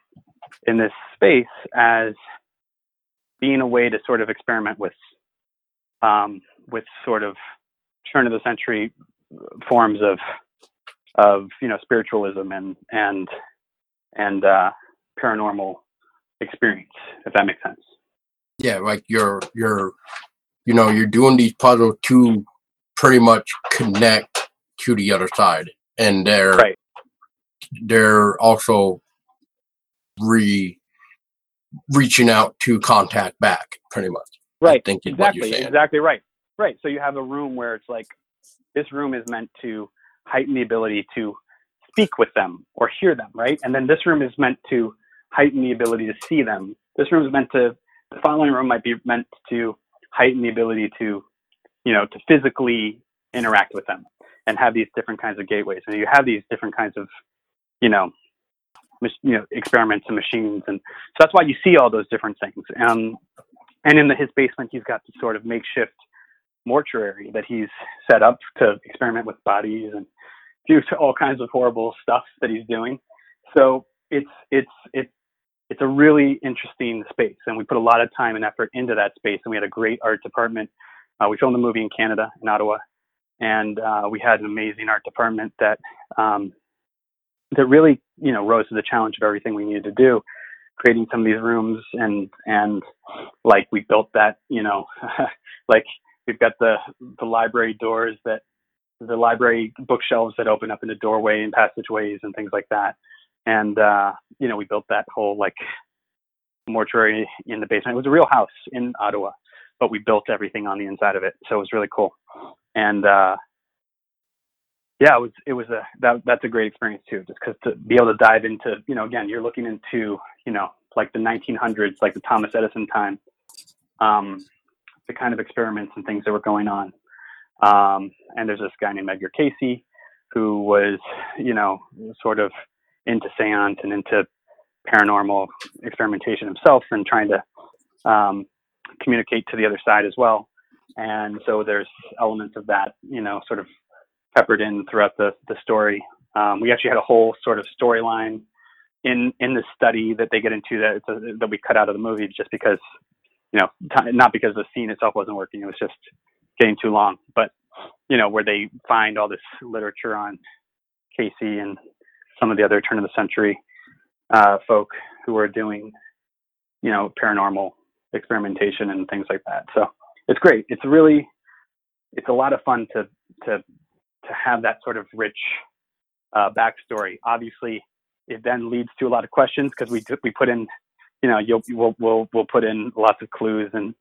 in this space as being a way to sort of experiment with um, with sort of turn of the century forms of of you know spiritualism and and and uh, paranormal experience, if that makes sense. Yeah, like you're you're you know you're doing these puzzles to pretty much connect to the other side and they're right. they're also re reaching out to contact back pretty much. Right. exactly. exactly right. Right. So you have a room where it's like this room is meant to heighten the ability to speak with them or hear them right? And then this room is meant to heighten the ability to see them. This room is meant to the following room might be meant to heighten the ability to you know, to physically interact with them and have these different kinds of gateways. And you have these different kinds of, you know, you know, experiments and machines. And so that's why you see all those different things. Um, and in the, his basement, he's got this sort of makeshift mortuary that he's set up to experiment with bodies and do all kinds of horrible stuff that he's doing. So it's, it's, it's, it's a really interesting space and we put a lot of time and effort into that space and we had a great art department uh, we filmed the movie in Canada, in Ottawa, and uh, we had an amazing art department that um, that really, you know, rose to the challenge of everything we needed to do, creating some of these rooms and and like we built that, you know, like we've got the the library doors that the library bookshelves that open up into doorway and passageways and things like that. And uh, you know, we built that whole like mortuary in the basement. It was a real house in Ottawa but we built everything on the inside of it. So it was really cool. And uh, yeah, it was it was a that that's a great experience too, just because to be able to dive into you know again you're looking into you know like the 1900s, like the Thomas Edison time, um, the kind of experiments and things that were going on. Um, and there's this guy named Edgar Cayce who was you know sort of into seance and into paranormal experimentation himself and trying to um, communicate to the other side as well. And so there's elements of that, you know, sort of peppered in throughout the, the story. Um, we actually had a whole sort of storyline in in the study that they get into that a, that we cut out of the movie just because you know t- not because the scene itself wasn't working. It was just getting too long. But you know where they find all this literature on Cayce and some of the other turn of the century uh, folk who are doing you know paranormal experimentation and things like that. So it's great. It's really it's a lot of fun to to to have that sort of rich uh, backstory. Obviously, it then leads to a lot of questions because we we put in, you know, you'll we'll we'll we'll put in lots of clues and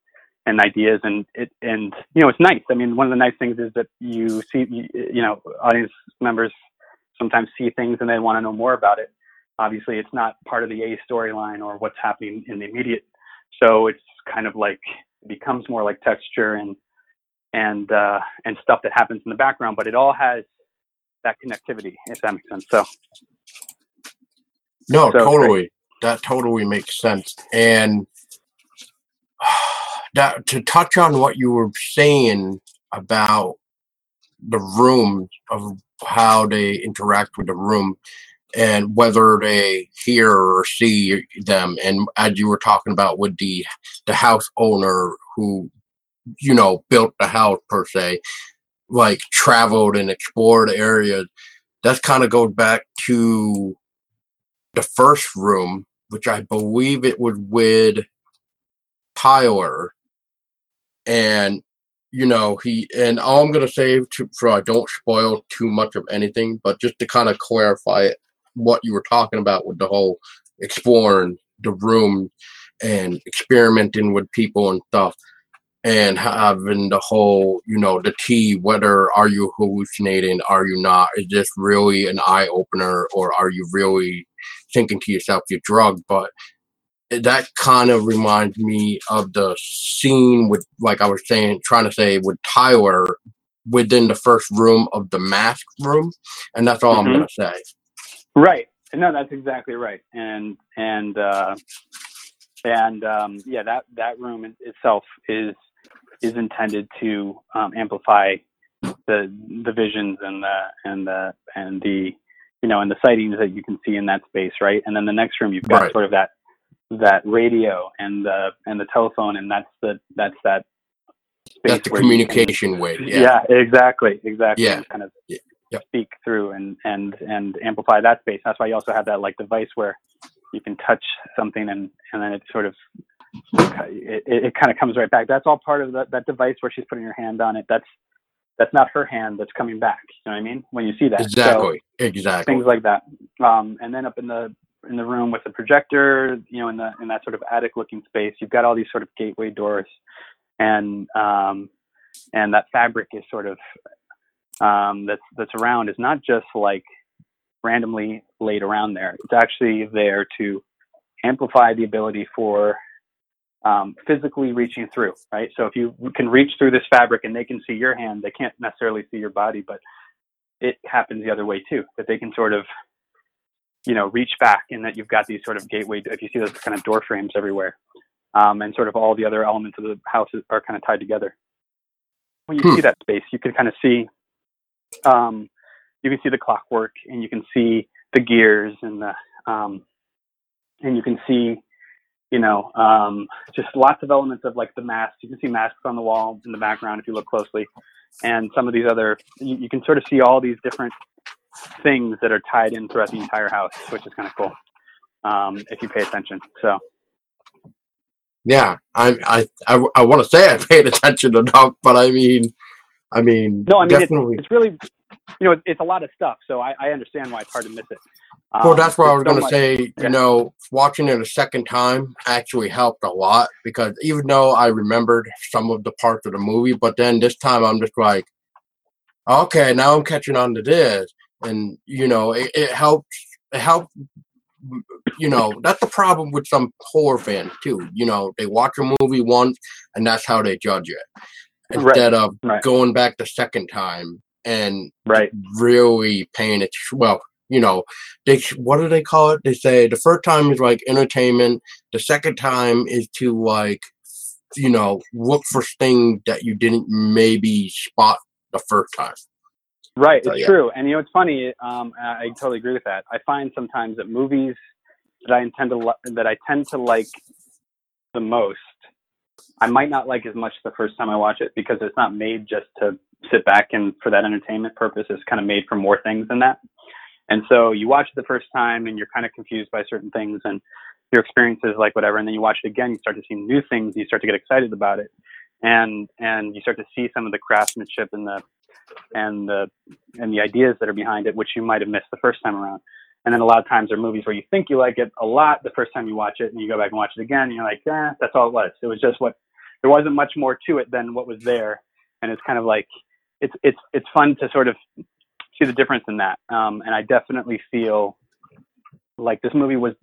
and ideas and it and you know it's nice. I mean, one of the nice things is that you see you, know audience members sometimes see things and they want to know more about it. Obviously, it's not part of the A storyline or what's happening in the immediate, so it's kind of like becomes more like texture and and uh, and stuff that happens in the background, but it all has that connectivity, if that makes sense. So no, So totally. great. That totally makes sense. And that to touch on what you were saying about the room of how they interact with the room and whether they hear or see them and as you were talking about with the the house owner who you know built the house per se like traveled and explored areas that kind of goes back to the first room which i believe it was with tyler. And you know he and all i'm going to say to, so i don't spoil too much of anything but just to kind of clarify it, what you were talking about with the whole exploring the room and experimenting with people and stuff and having the whole you know the tea whether are you hallucinating are you not is this really an eye-opener or are you really thinking to yourself you're drugged but that kind of reminds me of the scene with like i was saying trying to say with tyler within the first room of the mask room and that's all i'm Mhm. going to say Right. No, that's exactly right. And and uh, and um, yeah, that that room itself is is intended to um, amplify the the visions and the and the and the you know and the sightings that you can see in that space, right? And then the next room, you've got Right. sort of that that radio and the and the telephone, and that's the that's that. Space that's the you can- communication way yeah, exactly, exactly. Yeah. Kind of Yeah. Yep. speak through and and and amplify that space. That's why you also have that like device where you can touch something and and then it sort of it, it, kind of comes right back. That's all part of that that device where she's putting her hand on it. That's that's not her hand that's coming back. You know what I mean? When you see that, So, exactly exactly things like that. Um, and then up in the in the room with the projector, you know, in the in that sort of attic looking space, you've got all these sort of gateway doors, and um, and that fabric is sort of um, that's that's around is not just like randomly laid around there. It's actually there to amplify the ability for um, physically reaching through, right? So if you can reach through this fabric and they can see your hand, they can't necessarily see your body, but it happens the other way too, that they can sort of, you know, reach back and that you've got these sort of gateway, if you see those kind of door frames everywhere, um, and sort of all the other elements of the house are kind of tied together. When you Hmm. see that space, you can kind of see, um, you can see the clockwork and you can see the gears and the, um, and you can see, you know, um, just lots of elements of like the masks. You can see masks on the wall in the background if you look closely, and some of these other. You, you can sort of see all these different things that are tied in throughout the entire house, which is kind of cool um, if you pay attention. So yeah i i i, I want to say i paid attention enough but i mean i mean no, I mean it's, definitely it's really, you know, it's, it's a lot of stuff. So I, I understand why it's hard to miss it. well Um, that's what i was there's going to say yeah. you know watching it a second time actually helped a lot because even though i remembered some of the parts of the movie but then this time i'm just like okay now i'm catching on to this and you know it, it helps it helps you know that's the problem with some horror fans too you know they watch a movie once and that's how they judge it Right, instead of right. going back the second time and Right. really paying it well you know they what do they call it they say the first time is like entertainment the second time is to like you know look for things that you didn't maybe spot the first time Right, So, it's yeah. true. And you know, it's funny. Um, I I totally agree with that. I find sometimes that movies that I intend to li- that I tend to like the most, I might not like as much the first time I watch it because it's not made just to sit back and for that entertainment purpose. It's kind of made for more things than that. And so you watch it the first time and you're kind of confused by certain things and your experiences like whatever. And then you watch it again, you start to see new things, you start to get excited about it. And, and you start to see some of the craftsmanship and the, and the, and the ideas that are behind it, which you might have missed the first time around. And then a lot of times there are movies where you think you like it a lot the first time you watch it and you go back and watch it again and you're like, eh, that's all it was. It was just what, there wasn't much more to it than what was there. And it's kind of like, it's, it's, it's fun to sort of see the difference in that. Um, and I definitely feel like this movie was,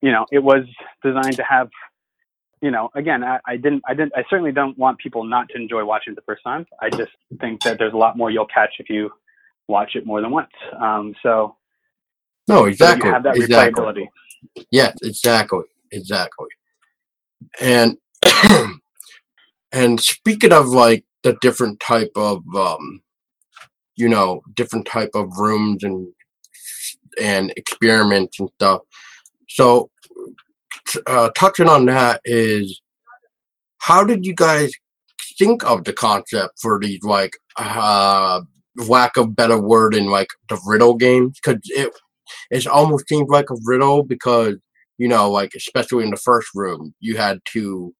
you know, it was designed to have, you know, again, I, I didn't, I didn't, I certainly don't want people not to enjoy watching it the first time. I just think that there's a lot more you'll catch if you watch it more than once. Um, so No, so exactly. you have that exactly. replayability. Yes, exactly, exactly. And and speaking of like the different type of um, you know, different type of rooms and and experiments and stuff. So, uh, touching on that is, how did you guys think of the concept for these like uh lack of better word in like the riddle games? Because it it almost seems like a riddle because you know, like especially in the first room, you had to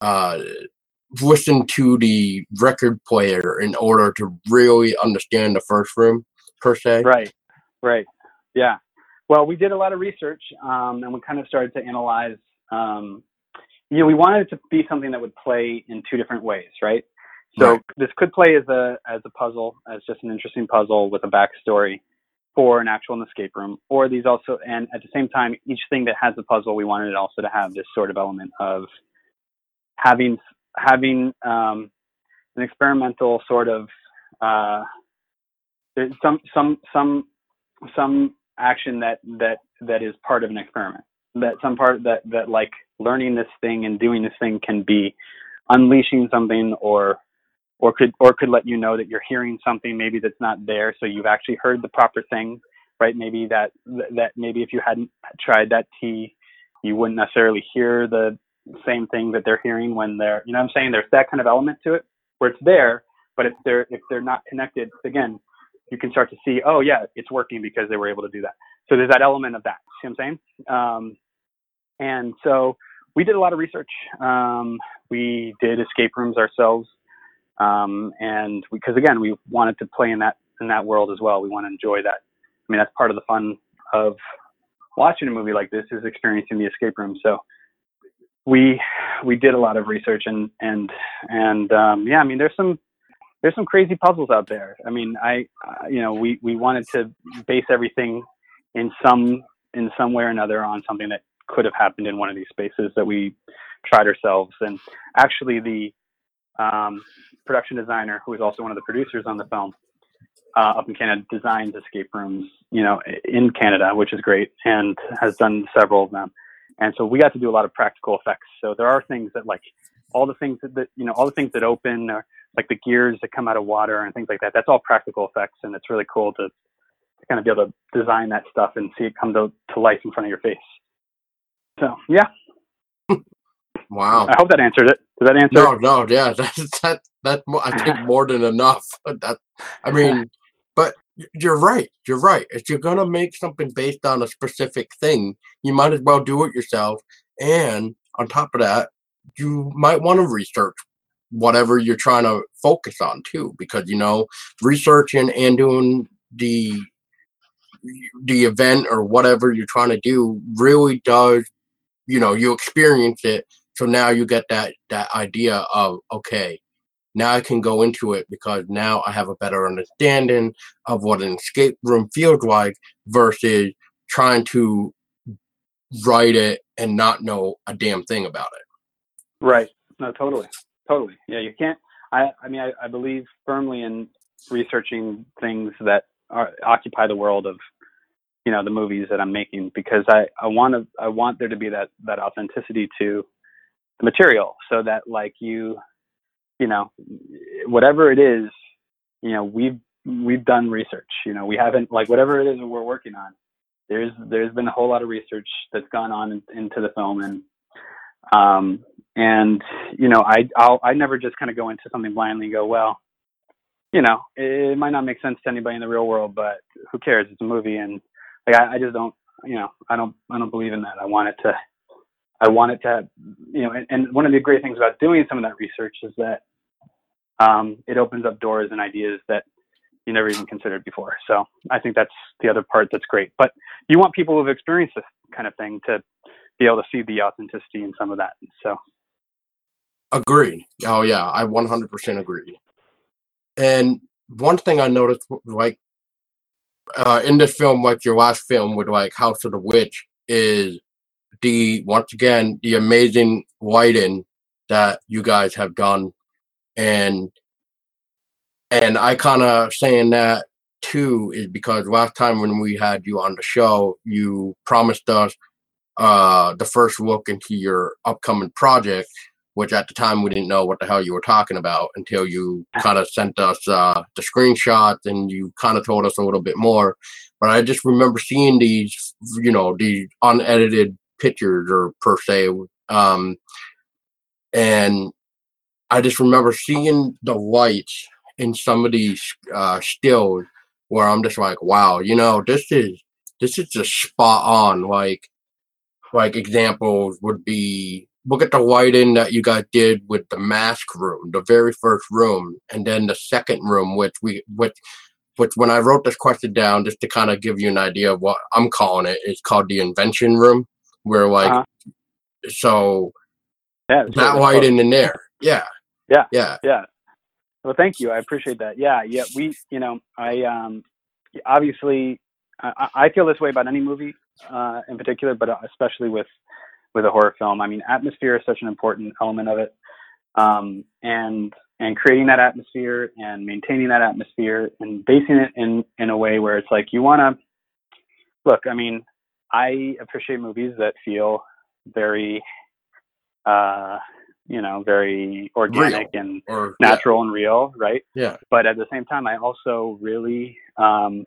uh, listen to the record player in order to really understand the first room per se. Right, right. Yeah. Well, we did a lot of research um, and we kind of started to analyze. Um, you know, we wanted it to be something that would play in two different ways, right? So Right. this could play as a as a puzzle, as just an interesting puzzle with a backstory for an actual escape room, or these also, and at the same time, each thing that has a puzzle, we wanted it also to have this sort of element of having having um, an experimental sort of uh, some some some some action that that that is part of an experiment. That some part that that like learning this thing and doing this thing can be unleashing something or or could or could let you know that you're hearing something maybe that's not there so you've actually heard the proper thing right? Maybe that that maybe if you hadn't tried that tea you wouldn't necessarily hear the same thing that they're hearing when they're you know i'm saying? There's that kind of element to it where it's there but if they're if they're not connected again you can start to see oh yeah it's working because they were able to do that. So there's that element of that see what i'm saying? Um, and so we did a lot of research. Um, we did escape rooms ourselves um, and because again we wanted to play in that in that world as well. We want to enjoy that. I mean that's part of the fun of watching a movie like this is experiencing the escape room. So we we did a lot of research and and and um, yeah i mean there's some there's some crazy puzzles out there i mean i uh, you know we we wanted to base everything in some in some way or another on something that could have happened in one of these spaces that we tried ourselves and actually the um, production designer who is also one of the producers on the film uh, up in Canada designs escape rooms, you know, in Canada, which is great, and has done several of them. And so we got to do a lot of practical effects. So there are things that like all the things that, that you know, all the things that open, or like the gears that come out of water and things like that. That's all practical effects, and it's really cool to, to kind of be able to design that stuff and see it come to, to life in front of your face. So yeah, Wow. I hope that answered it. Does that answer? No, no, yeah, that's that that mo- I think more than enough. That I mean, but you're right. You're right. If you're gonna make something based on a specific thing, you might as well do it yourself. And on top of that, you might want to research whatever you're trying to focus on too, because you know, researching and doing the the event or whatever you're trying to do really does. You know, you experience it so now you get that that idea of okay now i can go into it because now i have a better understanding of what an escape room feels like versus trying to write it and not know a damn thing about it Right. No, totally. Totally. Yeah, you can't. I, I mean, I, I believe firmly in researching things that are, occupy the world of, you know, the movies that I'm making because I, I want to, I want there to be that, that authenticity to the material so that like you, you know, whatever it is, you know, we've, we've done research, you know, we haven't like whatever it is that we're working on there's there's been a whole lot of research that's gone on in, into the film, and um, and you know, I I'll, I never just kind of go into something blindly and go, well, you know, it, it might not make sense to anybody in the real world, but who cares? It's a movie, and like I, I just don't, you know, I don't I don't believe in that. I want it to I want it to, you know, and, and one of the great things about doing some of that research is that um, it opens up doors and ideas that you never even considered before. So I think that's the other part that's great. But you want people who've experienced this kind of thing to be able to see the authenticity in some of that. So agreed. Oh yeah, I 100% agree. And one thing I noticed, like uh, in this film, like your last film with like House of the Witch, is the once again the amazing lighting that you guys have done, and and I kind of saying that too is because last time when we had you on the show, you promised us uh, the first look into your upcoming project, which at the time we didn't know what the hell you were talking about until you kind of sent us uh, the screenshots and you kind of told us a little bit more. But I just remember seeing these, you know, these unedited pictures or per se, um, and I just remember seeing the lights in some of these uh, stills where I'm just like, wow, you know, this is this is just spot on. Like, like examples would be look at the lighting that you guys did with the mask room, the very first room, and then the second room, which we which which when I wrote this question down, just to kind of give you an idea of what I'm calling it, it's called the invention room, where like uh-huh. so yeah, that lighting in there, yeah, yeah, yeah, yeah. Well, thank you. I appreciate that. Yeah, yeah. We, you know, I um, obviously I, I feel this way about any movie uh, in particular, but especially with with a horror film. I mean, atmosphere is such an important element of it, um, and and creating that atmosphere and maintaining that atmosphere and basing it in in a way where it's like you want to look. I mean, I appreciate movies that feel very uh, you know, very organic real. and or, natural yeah. and real, right? Yeah. But at the same time, I also really, um,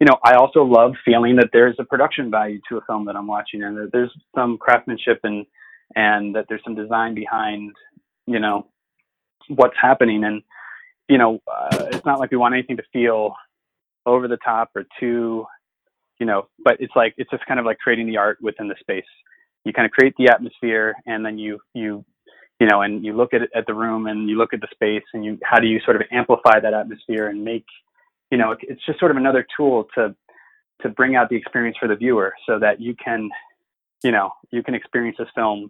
you know, I also love feeling that there's a production value to a film that I'm watching, and that there's some craftsmanship and and that there's some design behind, you know, what's happening. And you know, uh, it's not like we want anything to feel over the top or too, you know, but it's like it's just kind of like creating the art within the space you kind of create the atmosphere and then you you you know and you look at at the room and you look at the space and you how do you sort of amplify that atmosphere and make you know it's just sort of another tool to to bring out the experience for the viewer so that you can you know you can experience this film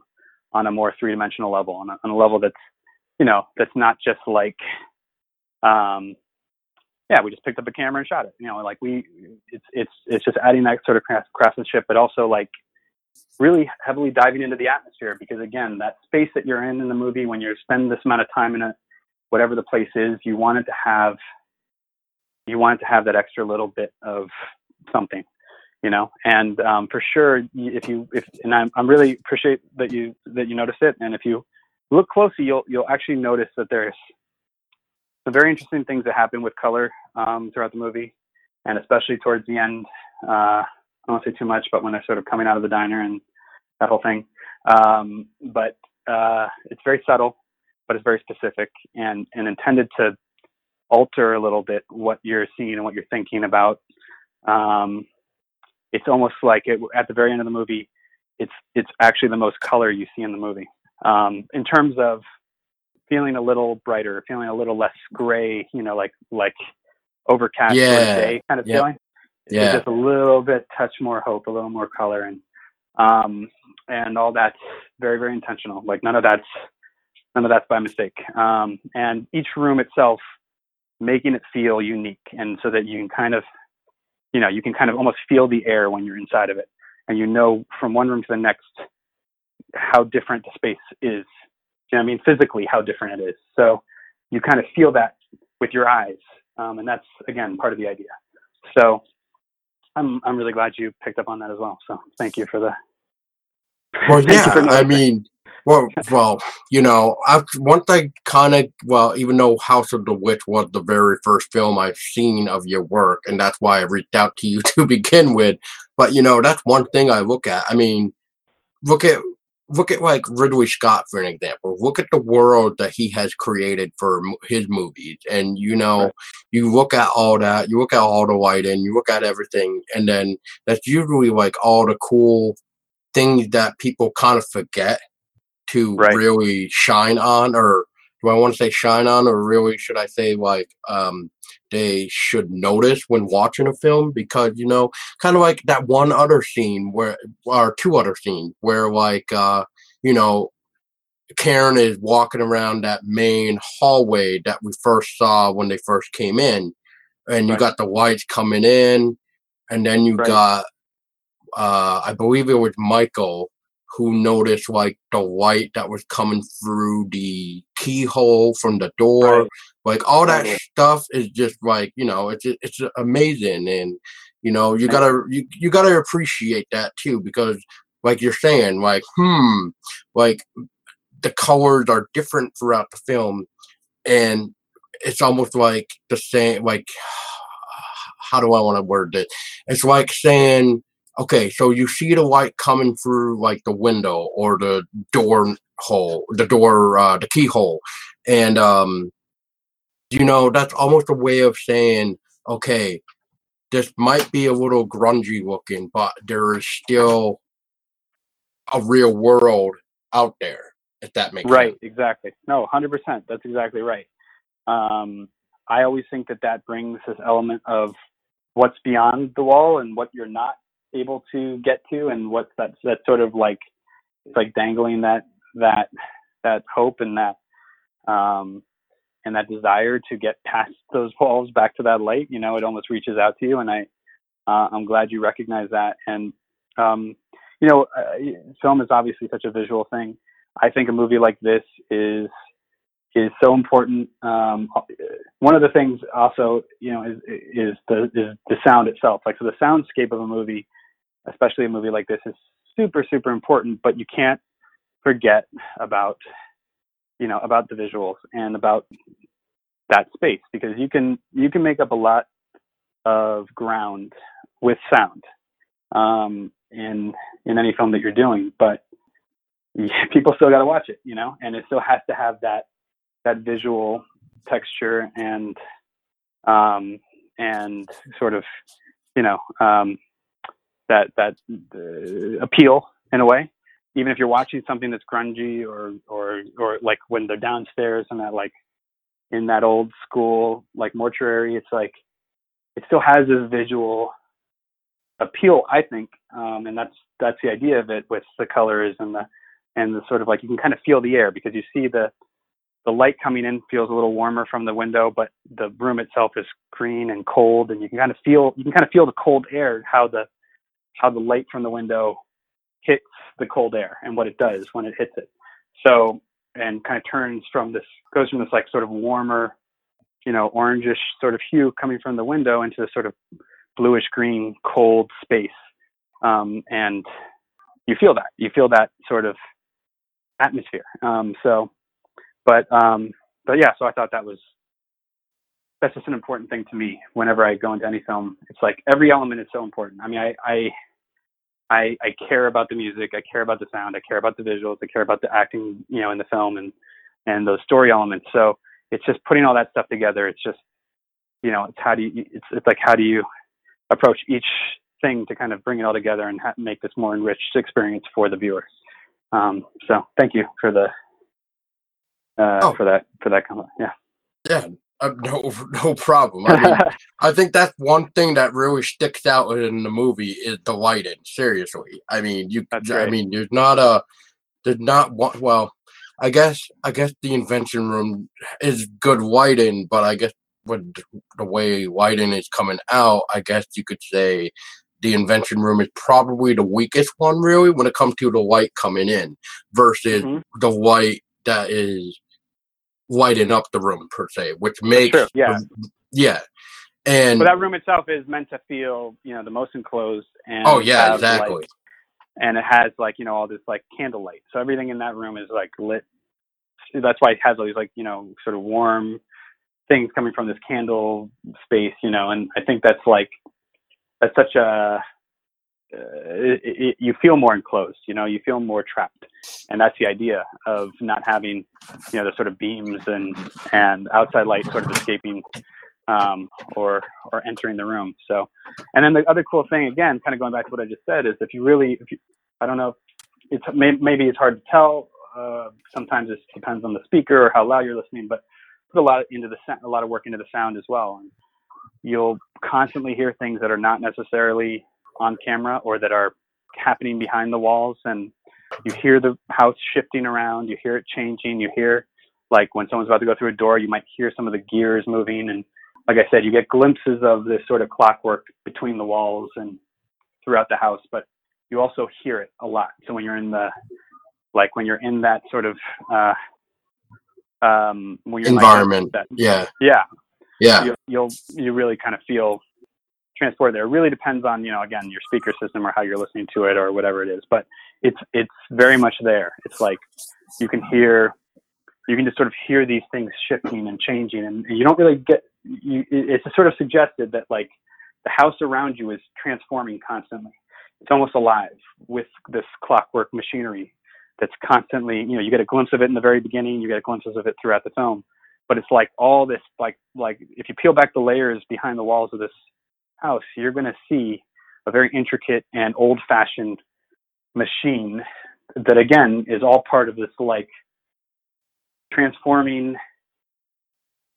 on a more three-dimensional level on a, on a level that's you know that's not just like um yeah we just picked up a camera and shot it. You know like we it's it's it's just adding that sort of craftsmanship but also like really heavily diving into the atmosphere because again that space that you're in in the movie when you spend this amount of time in it whatever the place is you want it to have you want it to have that extra little bit of something you know? And um, for sure if you if and I'm, I'm really appreciate that you that you noticed it. And if you look closely you'll you'll actually notice that there's some very interesting things that happen with color um, throughout the movie and especially towards the end uh, I won't say too much, but when they're sort of coming out of the diner and that whole thing. Um, but uh, it's very subtle, but it's very specific and, and intended to alter a little bit what you're seeing and what you're thinking about. Um, it's almost like it, at the very end of the movie, it's it's actually the most color you see in the movie. Um, in terms of feeling a little brighter, feeling a little less gray, you know, like like overcast yeah. day kind of yeah. feeling yeah. just a little bit touch more hope, a little more color, and um, and all that's very very intentional. Like none of that's none of that's by mistake. Um, and each room itself making it feel unique, and so that you can kind of you know you can kind of almost feel the air when you're inside of it, and you know from one room to the next how different the space is. You know, I mean physically how different it is. So you kind of feel that with your eyes, um, and that's again part of the idea. So I'm I'm really glad you picked up on that as well. So thank you for the. Well, yeah, I mean, Well, well, you know, I, one thing kind of, well, even though House of the Witch was the very first film I've seen of your work, and that's why I reached out to you to begin with. But you know, that's one thing I look at. I mean, look at look at like Ridley Scott for an example. Look at the world that he has created for his movies, and you know, Right. you look at all that, you look at all the lighting, you look at everything, and then that's usually like all the cool things that people kind of forget to Right. really shine on, or do I want to say shine on, or really should I say like um they should notice when watching a film because you know kind of like that one other scene where or two other scenes where like uh you know Karen is walking around that main hallway that we first saw when they first came in and you Right. got the lights coming in and then you Right. got uh I believe it was Michael who noticed like the light that was coming through the keyhole from the door Right. Like all that Totally. stuff is just like you know it's it's amazing and you know you gotta you, you gotta appreciate that too because like you're saying like hmm like the colors are different throughout the film and it's almost like the same like how do i want to word it it's like saying okay so you see the light coming through like the window or the door hole the door uh the keyhole and um you know that's almost a way of saying okay this might be a little grungy looking but there is still a real world out there if that makes Right, sense exactly. No, 100%. That's exactly right. Um, I always think that that brings this element of what's beyond the wall and what you're not able to get to, and what's that that sort of like it's like dangling that that that hope and that um, and that desire to get past those walls back to that light. You know, it almost reaches out to you, and I uh, I'm glad you recognize that. And um, you know, uh, film is obviously such a visual thing. I think a movie like this is is so important. Um, one of the things also, you know, is is the is the sound itself. Like so, the soundscape of a movie, especially a movie like this, is super super important. But you can't forget about you know about the visuals and about that space because you can you can make up a lot of ground with sound um, in in any film that you're doing, but people still got to watch it, you know, and it still has to have that that visual texture and um, and sort of you know um, that that uh, appeal in a way. Even if you're watching something that's grungy or or or like when they're downstairs in that like in that old school like mortuary, it's like it still has this visual appeal, I think, um, and that's that's the idea of it with the colors and the and the sort of like you can kind of feel the air because you see the the light coming in feels a little warmer from the window, but the room itself is green and cold, and you can kind of feel you can kind of feel the cold air how the how the light from the window hits the cold air and what it does when it hits it. So and kind of turns from this goes from this like sort of warmer, you know, orangish sort of hue coming from the window into this sort of bluish green cold space. Um, and you feel that you feel that sort of atmosphere. Um, so but um, but yeah so i thought that was that's just an important thing to me. Whenever i go into any film it's like every element is so important. I mean i i i, I care about the music i care about the sound i care about the visuals i care about the acting you know in the film and and those story elements so it's just putting all that stuff together it's just you know it's how do you it's it's like how do you approach each thing to kind of bring it all together and ha- make this more enriched experience for the viewer. Um, so thank you for the uh, Oh. for that for that comment. Yeah. yeah uh, no no problem i mean I think that's one thing that really sticks out in the movie is the lighting. Seriously, I mean, you. That's I right. mean, there's not a, there's not one. Well, I guess I guess the invention room is good lighting, but I guess with the way lighting is coming out, I guess you could say the invention room is probably the weakest one, really, when it comes to the light coming in versus Mhm. the light that is lighting up the room per se, which makes true, yeah. the- yeah. And But that room itself is meant to feel, you know, the most enclosed and Oh yeah, exactly. like, and it has like you know all this like candlelight. So everything in that room is like lit. That's why it has all these like you know sort of warm things coming from this candle space, you know. And I think that's like that's such a it, it, you feel more enclosed, you know, you feel more trapped, and that's the idea of not having, you know, the sort of beams and and outside light sort of escaping um, or or entering the room. So, and then the other cool thing, again, kind of going back to what I just said, is if you really, if you, I don't know, it's maybe it's hard to tell. Uh, sometimes it depends on the speaker or how loud you're listening, but put a lot into the a lot of work into the sound as well. And you'll constantly hear things that are not necessarily on camera or that are happening behind the walls and you hear the house shifting around you hear it changing you hear like when someone's about to go through a door you might hear some of the gears moving and like i said you get glimpses of this sort of clockwork between the walls and throughout the house but you also hear it a lot. So when you're in the like when you're in that sort of uh um when you're environment like that, yeah. Yeah. Yeah. You, you'll you really kind of feel transport there. It really depends on, you know, again, your speaker system or how you're listening to it or whatever it is. But it's it's very much there. It's like you can hear you can just sort of hear these things shifting and changing and you don't really get you it's sort of suggested that like the house around you is transforming constantly. It's almost alive with this clockwork machinery that's constantly, you know, you get a glimpse of it in the very beginning, you get glimpses of it throughout the film. But it's like all this like like if you peel back the layers behind the walls of this house, you're going to see a very intricate and old fashioned machine that, again, is all part of this like transforming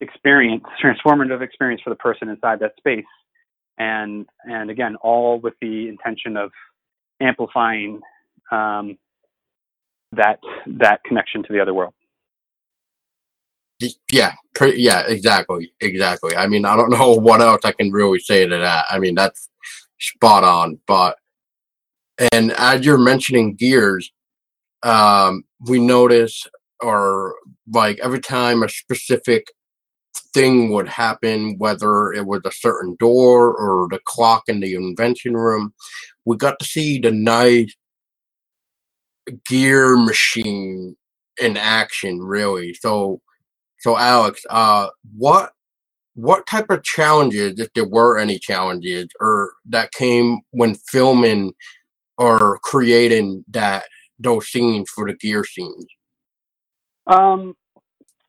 experience, transformative experience for the person inside that space. And, and again, all with the intention of amplifying um, that, that connection to the other world. Yeah, yeah, exactly, exactly. I mean, I don't know what else I can really say to that. I mean, that's spot on. But and as you're mentioning gears, um, we notice or like every time a specific thing would happen, whether it was a certain door or the clock in the invention room, we got to see the nice gear machine in action, really. So so Alex, uh, what what type of challenges, if there were any challenges, or that came when filming or creating that those scenes for the gear scenes? Um,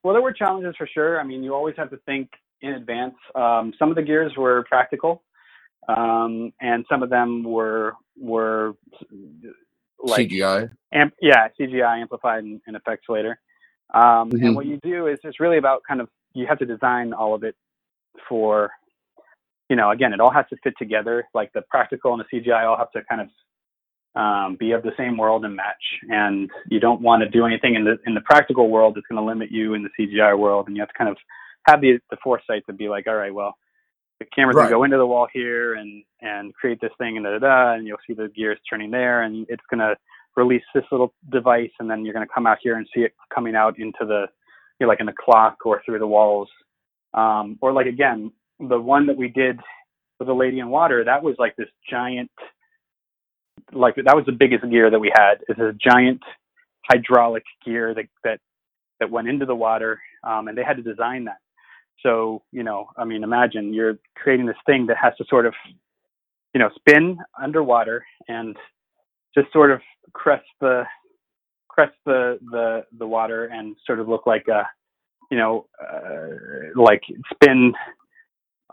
well, there were challenges for sure. I mean, you always have to think in advance. Um, some of the gears were practical, um, and some of them were were like CGI. Amp, yeah, CGI amplified and, and effects later. Um, mm-hmm. And what you do is it's really about kind of you have to design all of it for, you know, again, it all has to fit together. Like the practical and the CGI all have to kind of um, be of the same world and match. And you don't want to do anything in the in the practical world that's going to limit you in the CGI world. And you have to kind of have the the foresight to be like, all right, well, the camera's right. gonna go into the wall here and and create this thing and da da da, and you'll see the gears turning there, and it's gonna release this little device, and then you're going to come out here and see it coming out into the, you know, like in the clock or through the walls. Um, or like again, the one that we did with the Lady in Water, that was like this giant, like that was the biggest gear that we had. It's a giant hydraulic gear that that that went into the water, um, and they had to design that. So you know, I mean, imagine you're creating this thing that has to sort of, you know, spin underwater and just sort of crest the crest the the the water and sort of look like a you know uh, like spin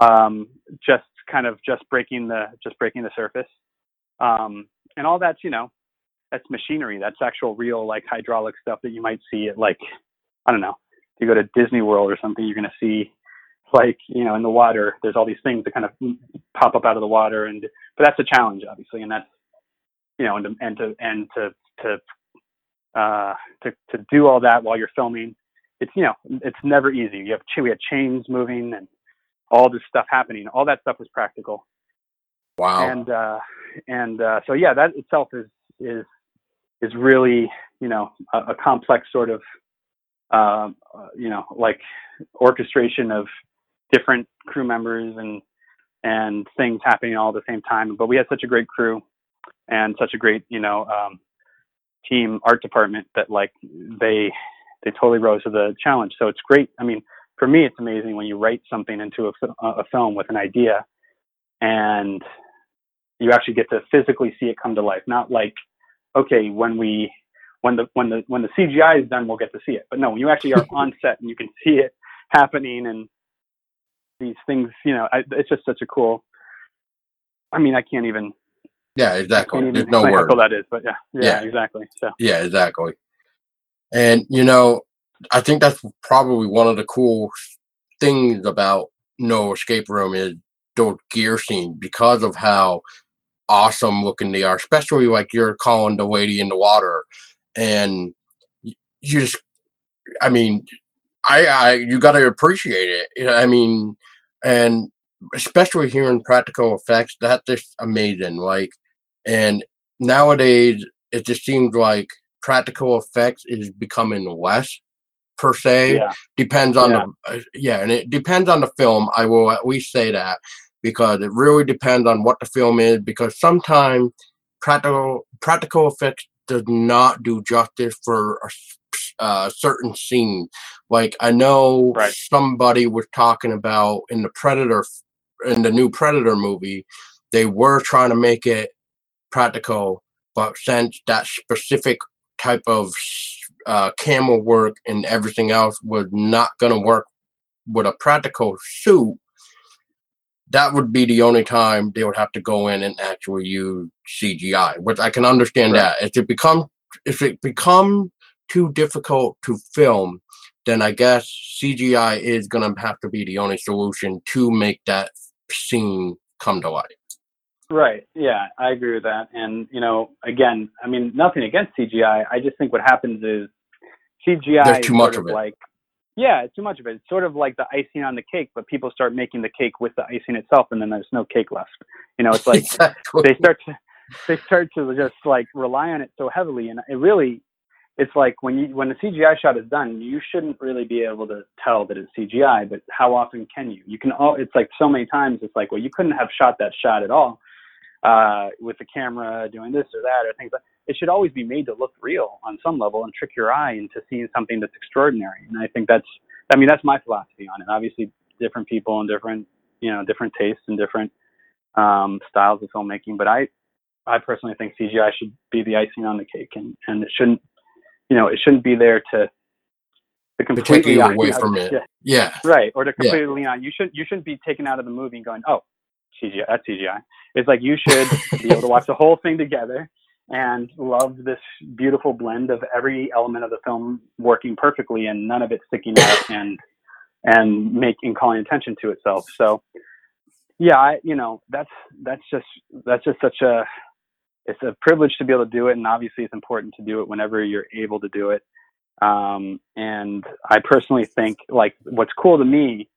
um, just kind of just breaking the just breaking the surface. Um, and all that's you know that's machinery. That's actual real like hydraulic stuff that you might see at like i don't know. If you go to disney world or something you're going to see like you know in the water there's all these things that kind of pop up out of the water and but that's a challenge obviously and that's you know, and to, and to, and to, to, uh, to, to do all that while you're filming, it's, you know, it's never easy. You have, we had chains moving and all this stuff happening. All that stuff was practical. Wow. And, uh, and, uh, so yeah, that itself is, is, is really, you know, a, a complex sort of, um, uh, you know, like orchestration of different crew members and, and things happening all at the same time. But we had such a great crew and such a great you know um, team art department that like they they totally rose to the challenge. So it's great. I mean, for me, it's amazing when you write something into a, a film with an idea, and you actually get to physically see it come to life. Not like, okay, when we when the when the when the CGI is done, we'll get to see it. But no, when you actually are on set and you can see it happening and these things, you know, I, it's just such a cool. I mean, I can't even. Yeah, exactly. There's no word. that is, but yeah, yeah, Yeah. exactly. So Yeah, exactly. And you know, I think that's probably one of the cool things about No Escape Room is those gear scenes because of how awesome looking they are, especially like you're calling the lady in the water, and you just, I mean, I, I, you got to appreciate it. I mean, and especially here in practical effects, that's just amazing. Like, and nowadays it just seems like practical effects is becoming less per se yeah, depends on Yeah. the uh, yeah and it depends on the film i will at least say that because it really depends on what the film is because sometimes practical practical effects does not do justice for a uh, certain scene like i know Right. somebody was talking about in the predator in the new predator movie they were trying to make it practical but since that specific type of uh, camera work and everything else was not going to work with a practical suit, that would be the only time they would have to go in and actually use CGI, which I can understand Right. that. If it become if it become too difficult to film, then I guess CGI is going to have to be the only solution to make that scene come to life. Right. Yeah, I agree with that. And you know, again, I mean, nothing against CGI. I just think what happens is CGI There's is too sort much of of it. like, yeah, it's too much of it. It's sort of like the icing on the cake, but people start making the cake with the icing itself, and then there's no cake left. You know, it's like exactly. they start to they start to just like rely on it so heavily, and it really. It's like when you when the CGI shot is done, you shouldn't really be able to tell that it's CGI. But how often can you? You can. all It's like so many times. It's like, well, you couldn't have shot that shot at all uh, with the camera doing this or that or things like it should always be made to look real on some level and trick your eye into seeing something that's extraordinary. And I think that's, I mean, that's my philosophy on it. Obviously, different people and different, you know, different tastes and different um, styles of filmmaking. But I, I personally think CGI should be the icing on the cake, and and it shouldn't, you know, it shouldn't be there to to to take completely you away from yeah, it. Yeah. Right, or to Yeah. completely lean on. You should you shouldn't be taken out of the movie and going, oh, CGI, that's CGI. It's like you should be able to watch the whole thing together and love this beautiful blend of every element of the film working perfectly and none of it sticking out and and making calling attention to itself. So yeah, I you know that's that's just that's just such a it's a privilege to be able to do it, and obviously it's important to do it whenever you're able to do it. Um, and I personally think like what's cool to me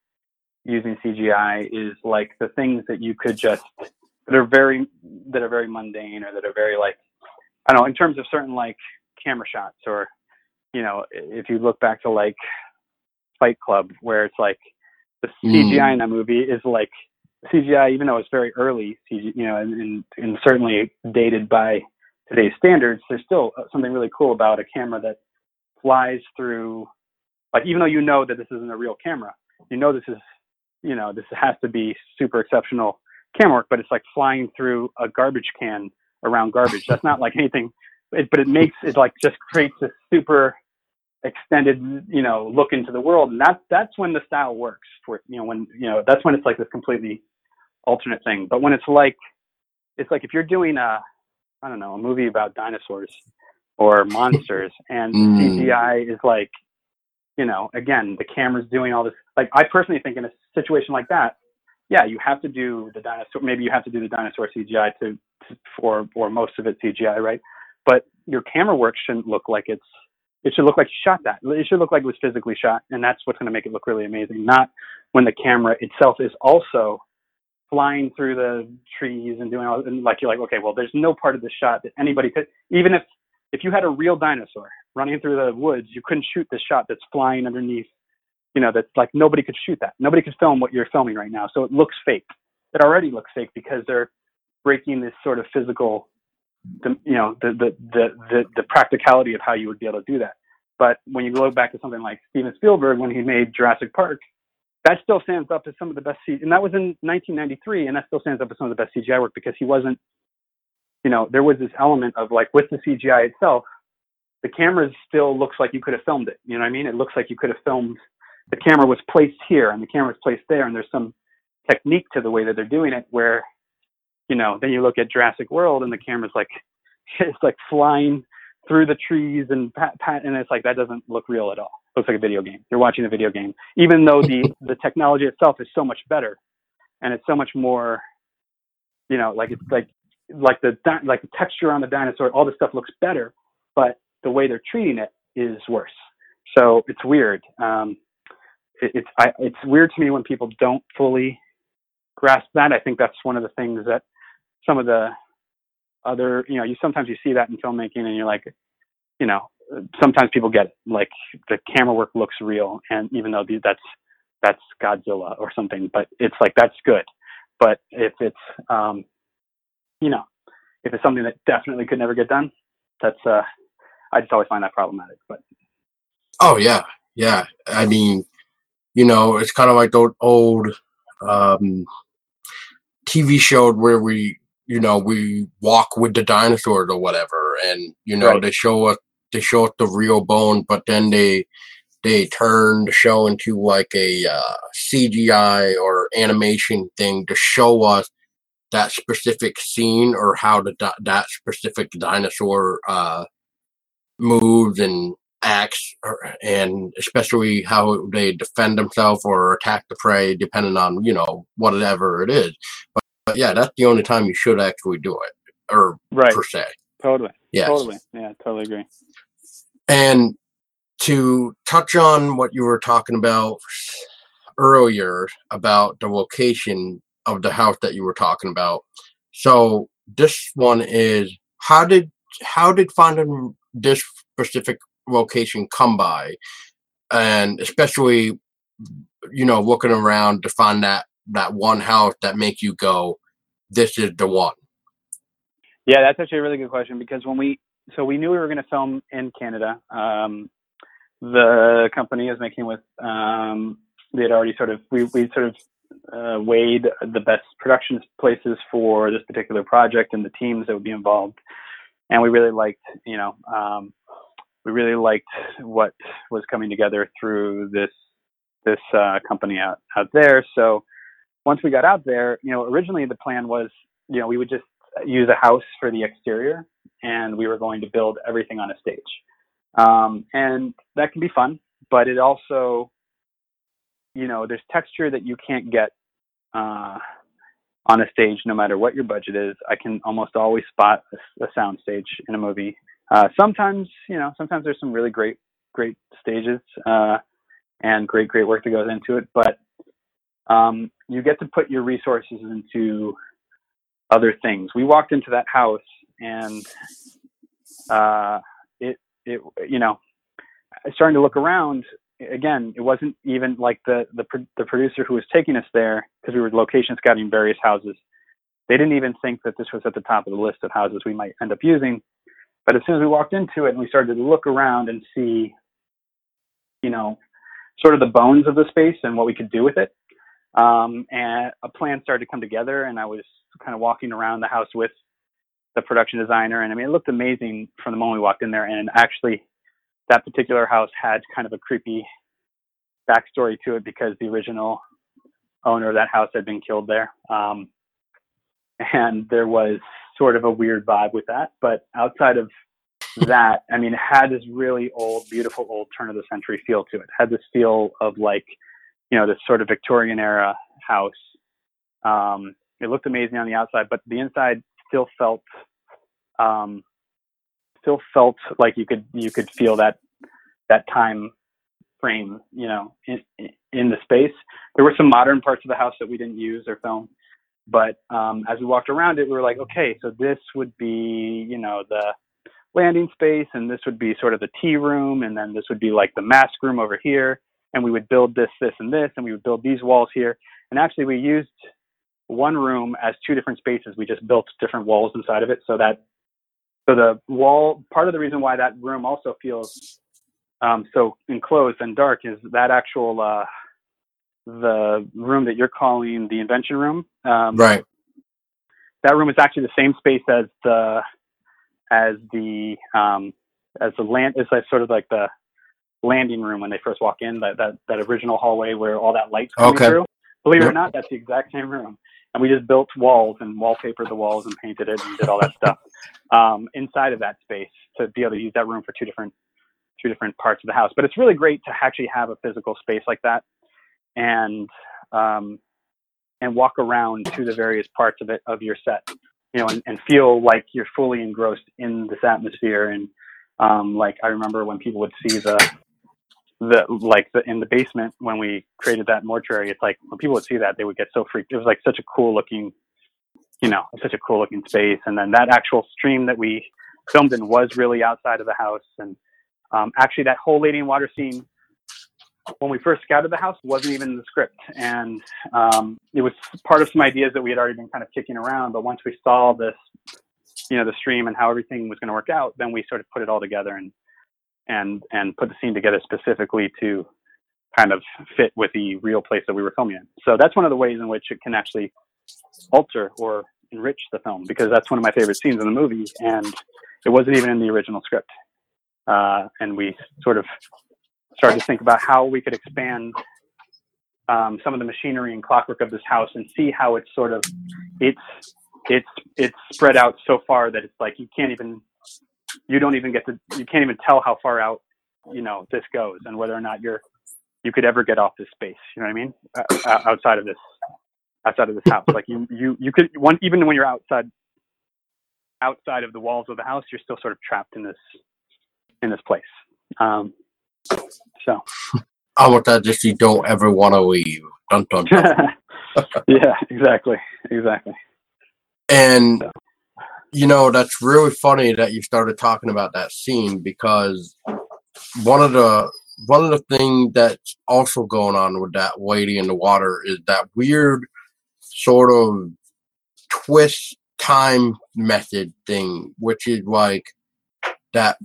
using CGI is like the things that you could just that are very that are very mundane or that are very like I don't know in terms of certain like camera shots or you know if you look back to like Fight Club where it's like the CGI in that movie is like CGI even though it's very early CG you know and, and, and certainly dated by today's standards there's still uh, something really cool about a camera that flies through like even though you know that this isn't a real camera you know this is you know this has to be super exceptional camera work but it's like flying through a garbage can around garbage. That's not like anything it, but it makes it like just creates a super extended you know look into the world and that's that's when the style works for you know when you know that's when it's like this completely alternate thing. But when it's like it's like if you're doing a i don't know a movie about dinosaurs or monsters and Mm. cgi is like you know again the camera's doing all this like i personally think in a situation like that yeah you have to do the dinosaur maybe you have to do the dinosaur cgi to, to or or most of it cgi right? But your camera work shouldn't look like it's it should look like you shot that. It should look like it was physically shot and that's what's going to make it look really amazing not when the camera itself is also flying through the trees and doing all and like you're like okay well there's no part of the shot that anybody could even if if you had a real dinosaur running through the woods you couldn't shoot the shot that's flying underneath you know that's like nobody could shoot that. Nobody could film what you're filming right now. So it looks fake. It already looks fake because they're breaking this sort of physical the you know the, the the the the practicality of how you would be able to do that. But when you go back to something like Steven Spielberg when he made Jurassic Park, that still stands up as some of the best C- and that was in 1993 and that still stands up as some of the best CGI work because he wasn't you know there was this element of like with the CGI itself the camera still looks like you could have filmed it you know what I mean? It looks like you could have filmed the camera was placed here and the camera was placed there and there's some technique to the way that they're doing it where you know then you look at Jurassic World and the camera's like it's like flying through the trees and pat, pat and it's like that doesn't look real at all. It looks like a video game. You're watching a video game. Even though the the technology itself is so much better and it's so much more you know like it's like like the di- like the texture on the dinosaur all this stuff looks better but the way they're treating it is worse. So it's weird. Um it, it's I, it's weird to me when people don't fully grasp that. I think that's one of the things that some of the other you know you sometimes you see that in filmmaking and you're like you know sometimes people get it like the camera work looks real and even though that's that's godzilla or something but it's like that's good. But if it's um you know if it's something that definitely could never get done that's uh i just always find that problematic but. Oh yeah, yeah. I mean, you know, it's kind of like the old um, TV show where we, you know, we walk with the dinosaurs or whatever, and you know, Right. they show us they show us the real bone, but then they they turn the show into like a uh, CGI or animation thing to show us that specific scene or how the di- that specific dinosaur uh, moves and acts, or, and especially how they defend themselves or attack the prey, depending on you know whatever it is. But, yeah, that's the only time you should actually do it, or right per se. totally Yes. totally yeah totally agree And to touch on what you were talking about earlier about the location of the house that you were talking about. So this one is how did how did finding this specific location come by? And especially you know looking around to find that that one house that make you go this is the one. Yeah, that's actually a really good question because when we so we knew we were going to film in Canada. Um, the company is making with um, they had already sort of we we sort of uh, weighed the best production places for this particular project and the teams that would be involved, and we really liked you know um, we really liked what was coming together through this this uh, company out out there. So once we got out there, you know, originally the plan was you know we would just use a house for the exterior and we were going to build everything on a stage. Um, and that can be fun, but it also, you know, there's texture that you can't get uh, on a stage no matter what your budget is. I can almost always spot a, a sound stage in a movie. Uh, sometimes, you know, sometimes there's some really great, great stages uh, and great, great work that goes into it, but um, you get to put your resources into other things. We walked into that house and uh, it it you know starting to look around again. It wasn't even like the the the producer who was taking us there because we were location scouting various houses. They didn't even think that this was at the top of the list of houses we might end up using. But as soon as we walked into it and we started to look around and see, you know, sort of the bones of the space and what we could do with it, um, and a plan started to come together. And I was kind of walking around the house with the production designer, and I mean, it looked amazing from the moment we walked in there. And actually, that particular house had kind of a creepy backstory to it because the original owner of that house had been killed there, um, and there was sort of a weird vibe with that. But outside of that, I mean, it had this really old, beautiful, old turn of the century feel to it. it had this feel of like, you know, this sort of Victorian era house. Um, it looked amazing on the outside, but the inside still felt, um, still felt like you could you could feel that that time frame, you know, in, in the space. There were some modern parts of the house that we didn't use or film, but um, as we walked around it, we were like, okay, so this would be, you know, the landing space, and this would be sort of the tea room, and then this would be like the mask room over here, and we would build this, this, and this, and we would build these walls here. And actually, we used one room as two different spaces. We just built different walls inside of it, so that so the wall part of the reason why that room also feels um, so enclosed and dark is that actual uh, the room that you're calling the invention room. Um, Right. That room is actually the same space as the as the um, as the land. is like sort of like the landing room when they first walk in. That that, that original hallway where all that light's coming Okay. through. Believe it or not, that's the exact same room. And we just built walls and wallpapered the walls and painted it and did all that stuff um, inside of that space to be able to use that room for two different two different parts of the house. But it's really great to actually have a physical space like that and um, and walk around to the various parts of it of your set, you know, and, and feel like you're fully engrossed in this atmosphere. And um, like I remember when people would see the the like the in the basement when we created that mortuary, it's like when people would see that they would get so freaked. It was like such a cool looking, you know, such a cool looking space. And then that actual stream that we filmed in was really outside of the house. And um, actually, that whole lady in water scene when we first scouted the house wasn't even in the script and um, it was part of some ideas that we had already been kind of kicking around but once we saw this you know the stream and how everything was going to work out then we sort of put it all together and and and put the scene together specifically to kind of fit with the real place that we were filming in. So that's one of the ways in which it can actually alter or enrich the film because that's one of my favorite scenes in the movie and it wasn't even in the original script. Uh, and we sort of started to think about how we could expand um, some of the machinery and clockwork of this house and see how it's sort of it's it's it's spread out so far that it's like you can't even you don't even get to you can't even tell how far out you know this goes and whether or not you're you could ever get off this space you know what i mean uh, outside of this outside of this house like you you you could one even when you're outside outside of the walls of the house you're still sort of trapped in this in this place um so I want that just you don't ever want to leave. Dun, dun, dun. yeah, exactly, exactly. And So. You know that's really funny that you started talking about that scene because one of the one of the things that's also going on with that lady in the water is that weird sort of twist time method thing, which is like that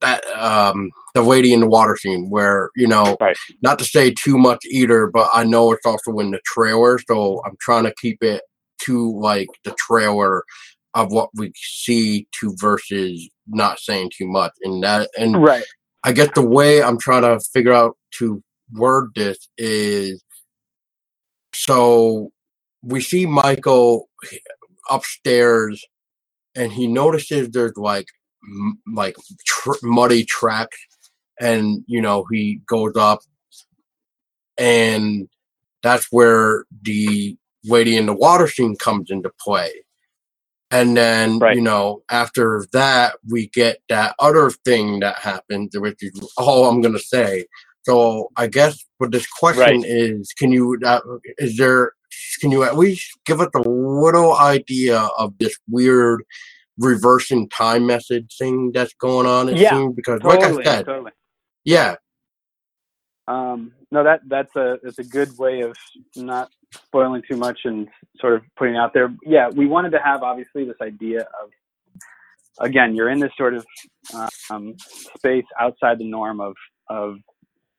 that um the lady in the water scene where you know Right. not to say too much either but i know it's also in the trailer so i'm trying to keep it to like the trailer of what we see to versus not saying too much and that and Right. I guess the way I'm trying to figure out to word this is so we see Michael upstairs and he notices there's like m- like tr- muddy tracks and you know he goes up and that's where the lady in the water scene comes into play and then Right. you know after that we get that other thing that happens which is all i'm gonna say so i guess what this question Right. is can you uh, is there can you at least give us a little idea of this weird reversing time message thing that's going on it Yeah, seems because like i said totally. yeah Um, no, that that's a that's a good way of not spoiling too much and sort of putting out there. Yeah, we wanted to have obviously this idea of again, you're in this sort of um, space outside the norm of of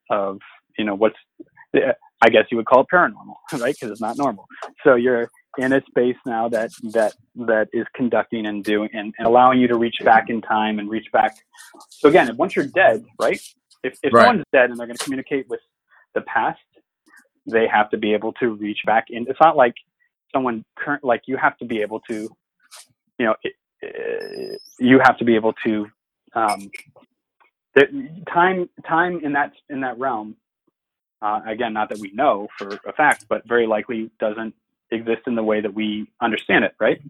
of you know what's I guess you would call it paranormal, right? Because it's not normal. So you're in a space now that that that is conducting and doing and, and allowing you to reach back in time and reach back. So again, once you're dead, right? If if Right. someone's dead and they're going to communicate with the past, they have to be able to reach back in. It's not like someone current like you have to be able to, you know, it, uh, you have to be able to. Um, the, time time in that in that realm uh, again, not that we know for a fact, but very likely doesn't exist in the way that we understand it, right?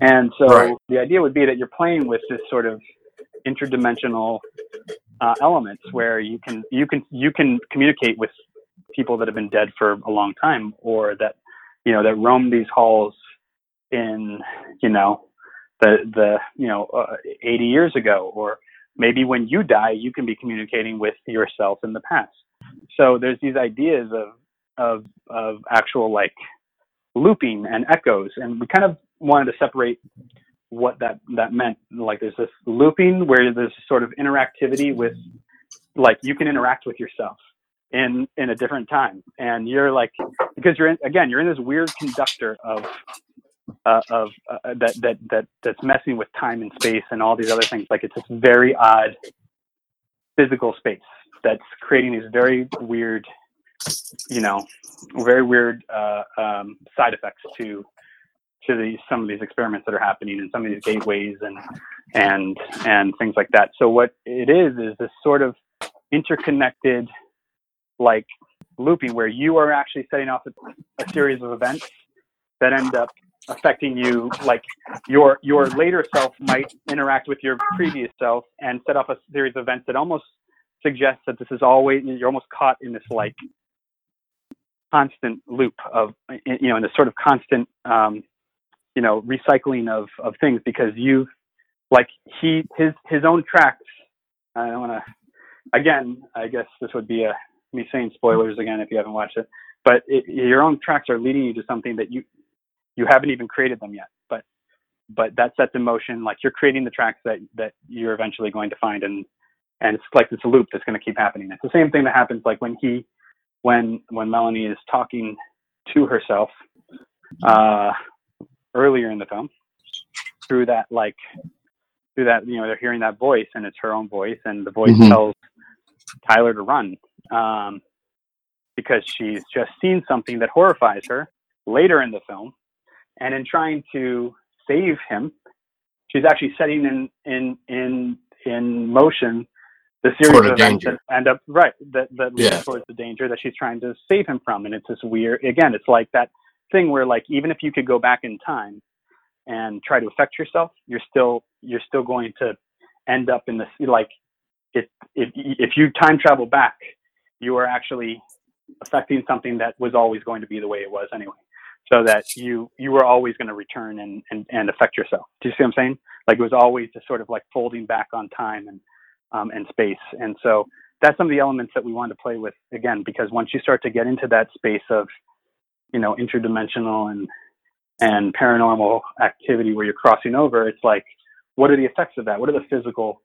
And so Right. the idea would be that you're playing with this sort of interdimensional uh, elements where you can you can you can communicate with people that have been dead for a long time, or that you know that roam these halls in you know the the you know uh, 80 years ago, or maybe when you die, you can be communicating with yourself in the past. So there's these ideas of of of actual like looping and echoes and we kind of wanted to separate what that that meant. Like there's this looping where there's sort of interactivity with, like you can interact with yourself in in a different time, and you're like because you're in again you're in this weird conductor of uh, of uh, that that that that's messing with time and space and all these other things. Like it's this very odd physical space that's creating these very weird, you know, very weird uh, um, side effects to to these some of these experiments that are happening and some of these gateways and and and things like that. So what it is is this sort of interconnected like looping where you are actually setting off a, a series of events that end up affecting you like your your later self might interact with your previous self and set off a series of events that almost suggests that this is always you're almost caught in this like constant loop of you know in this sort of constant um you know recycling of of things because you like he his his own tracks i don't want to again i guess this would be a me saying spoilers again if you haven't watched it but it, your own tracks are leading you to something that you you haven't even created them yet but but that sets in motion like you're creating the tracks that that you're eventually going to find and and it's like this loop that's going to keep happening. It's the same thing that happens like when he when when melanie is talking to herself uh earlier in the film through that like through that you know they're hearing that voice and it's her own voice and the voice Mhm. tells tyler to run um because she's just seen something that horrifies her later in the film and in trying to save him she's actually setting in in in in motion the series of events danger. that end up right that that Yeah. towards the danger that she's trying to save him from and it's this weird again it's like that thing where like even if you could go back in time and try to affect yourself you're still you're still going to end up in this like if if if you time travel back you are actually affecting something that was always going to be the way it was anyway. So that you you were always going to return and, and and affect yourself. Do you see what i'm saying? Like it was always just sort of like folding back on time and um, and space. And so that's some of the elements that we wanted to play with again because once you start to get into that space of you know interdimensional and and paranormal activity where you're crossing over it's like what are the effects of that? What are the physical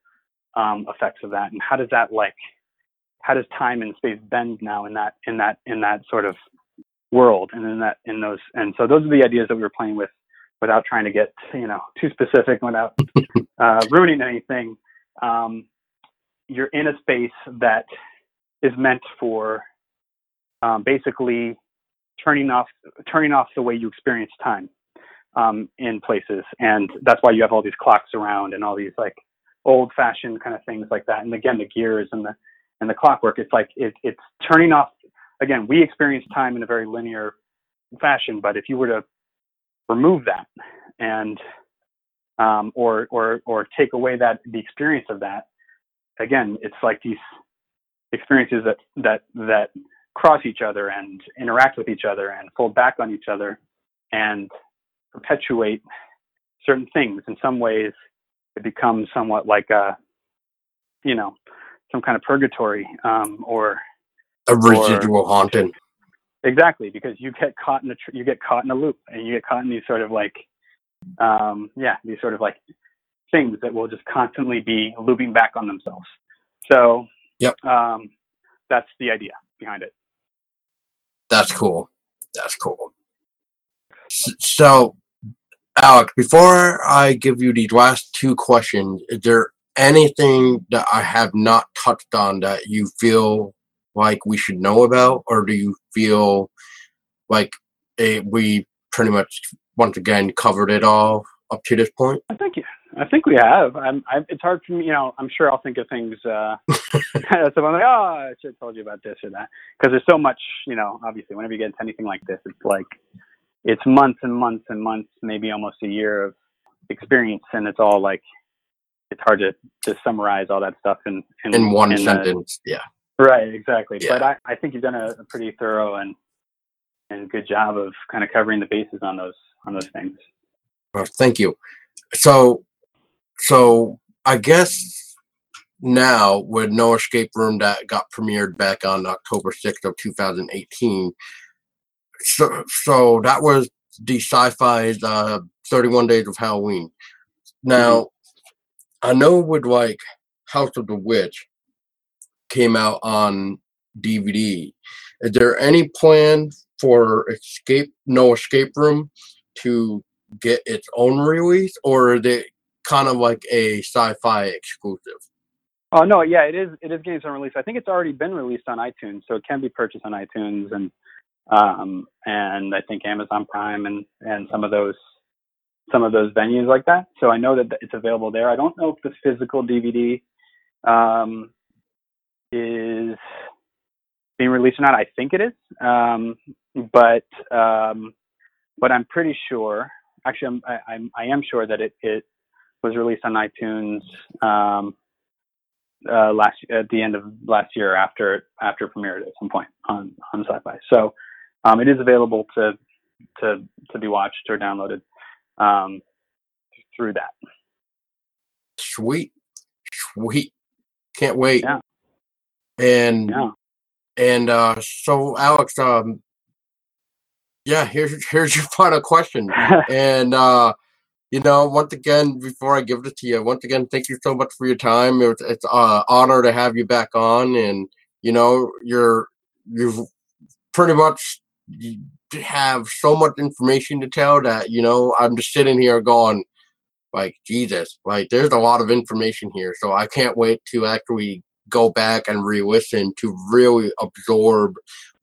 um, effects of that? And how does that like how does time and space bend now in that in that in that sort of world and in that in those and so those are the ideas that we were playing with without trying to get you know too specific without uh, ruining anything. Um, you're in a space that is meant for um, basically turning off turning off the way you experience time um, in places, and that's why you have all these clocks around and all these like old fashioned kind of things like that. And again, the gears and the and the clockwork. It's like it, it's turning off. Again, we experience time in a very linear fashion, but if you were to remove that and um, or or or take away that the experience of that, again, it's like these experiences that that that cross each other and interact with each other and fold back on each other and perpetuate certain things. In some ways, it becomes somewhat like a, you know, some kind of purgatory um, or A residual haunting. exactly because you get caught in a tr- you get caught in a loop and you get caught in these sort of like um yeah these sort of like things that will just constantly be looping back on themselves so Yep. um that's the idea behind it That's cool. That's cool. So, Alex, before I give you these last two questions, is there anything that I have not touched on that you feel like we should know about, or do you feel like eh, we pretty much once again covered it all up to this point? i think i think we have i'm I, it's hard for me you know i'm sure i'll think of things uh so i'm like oh i should have told you about this or that because there's so much you know obviously whenever you get into anything like this it's like it's months and months and months maybe almost a year of experience and it's all like it's hard to to summarize all that stuff in in, In one a- sentence, yeah. right exactly Yeah. but i i think you've done a, a pretty thorough and and good job of kind of covering the bases on those on those things Well, thank you. So, so I guess now with No Escape Room that got premiered back on October sixth of two thousand eighteen. So, so that was the Syfy's uh, Thirty One Days of Halloween. Now, I know with like House of the Witch came out on DVD. Is there any plan for Escape No Escape Room to get its own release, or is it kind of like a Syfy exclusive? Oh no, yeah, it is. It is getting some release. I think it's already been released on iTunes, so it can be purchased on iTunes and um, and I think Amazon Prime and and some of those some of those venues like that. So I know that it's available there. I don't know if the physical DVD um, is being released or not. I think it is, um, but um, but I'm pretty sure. Actually, I'm, I, I'm I am sure that it it was released on iTunes um, uh, last at the end of last year after after premiered at some point on on Syfy. So um, it is available to to to be watched or downloaded um, through that. Sweet, sweet, can't wait. Yeah. And Yeah. and uh, so Alex, um, yeah, here's here's your final question. and uh, you know, once again, before I give it to you, once again, thank you so much for your time. It's it's uh, honor to have you back on, and you know, you're you've pretty much have so much information to tell that you know I'm just sitting here going like Jesus, like there's a lot of information here, so I can't wait to actually go back and re-listen to really absorb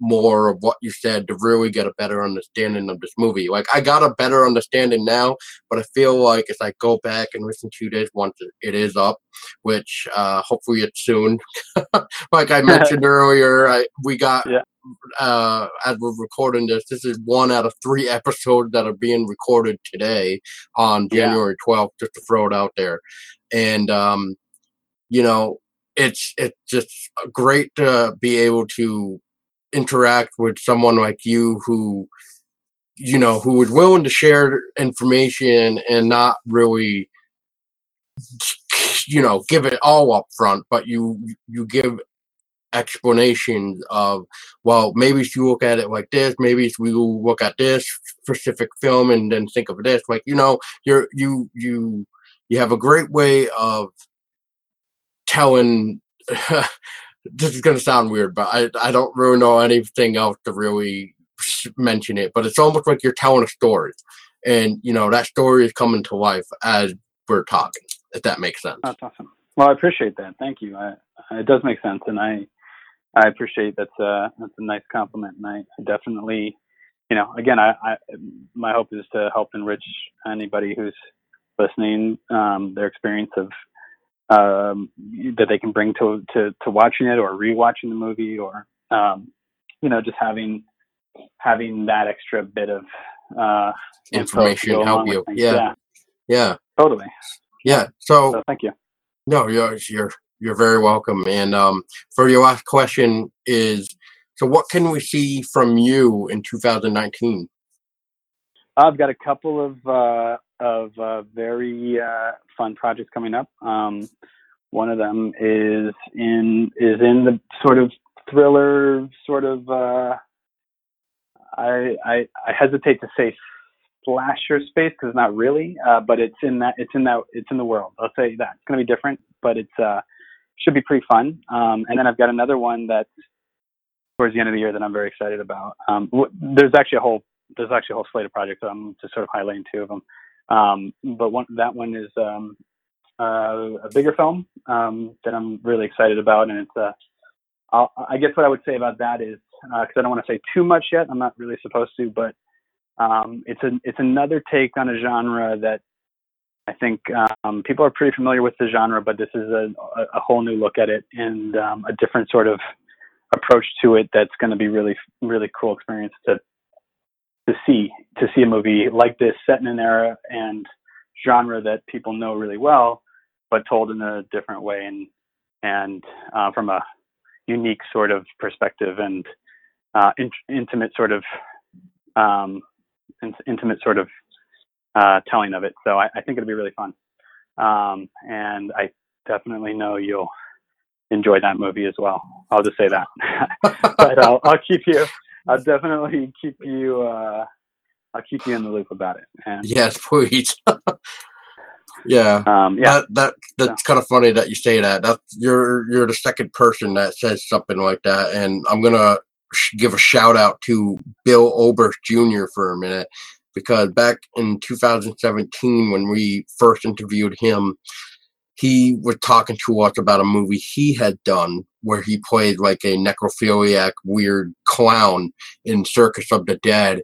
more of what you said to really get a better understanding of this movie. Like I got a better understanding now, but I feel like as I go back and listen to this once it is up, which uh hopefully it's soon. like I mentioned earlier, I we got Yeah. uh as we're recording this, this is one out of three episodes that are being recorded today on January 12th, just to throw it out there. And um, you know, it's it's just great to be able to interact with someone like you who you know who is willing to share information and not really you know give it all up front but you you give explanations of well maybe if you look at it like this maybe if we look at this specific film and then think of this like you know you're you you you have a great way of telling this is going to sound weird but i i don't really know anything else to really mention it but it's almost like you're telling a story and you know that story is coming to life as we're talking if that makes sense That's awesome. Well, I appreciate that. Thank you. I, it does make sense, and I I appreciate that's a that's a nice compliment, and I, I definitely, you know, again, I, I my hope is to help enrich anybody who's listening um, their experience of um, that they can bring to to to watching it or rewatching the movie or um, you know just having having that extra bit of uh, information help you yeah yeah, yeah totally. yeah so So thank you. No, you're you're you're very welcome. And um, for your last question is, so what can we see from you in 2019? I've got a couple of uh, of uh, very uh, fun projects coming up. Um, one of them is in is in the sort of thriller sort of. Uh, I, I I hesitate to say slasher space because not really, uh, but it's in that it's in that it's in the world. I'll say that it's going to be different, but it's uh, should be pretty fun. Um, and then I've got another one that's towards the end of the year that I'm very excited about. Um, w- there's actually a whole there's actually a whole slate of projects. I'm just sort of highlighting two of them. Um, but one that one is um, uh, a bigger film um, that I'm really excited about, and it's uh, I'll, I guess what I would say about that is because I don't want to say too much yet. I'm not really supposed to, but um, it's a it's another take on a genre that I think um, people are pretty familiar with the genre, but this is a, a, a whole new look at it and um, a different sort of approach to it. That's going to be really really cool experience to to see to see a movie like this set in an era and genre that people know really well, but told in a different way and and uh, from a unique sort of perspective and uh, in, intimate sort of um, in, intimate sort of uh, telling of it. So I, I think it'll be really fun, um, and I definitely know you'll enjoy that movie as well. I'll just say that, but I'll, I'll keep you. I'll definitely keep you. Uh, I'll keep you in the loop about it. And Yes, please. Yeah. Um, yeah. That that that's kind of funny that you say that. That's you're you're the second person that says something like that, and I'm gonna sh- give a shout out to Bill Oberst Jr. for a minute because back in 2017 when we first interviewed him, he was talking to us about a movie he had done where he played like a necrophiliac weird clown in Circus of the Dead.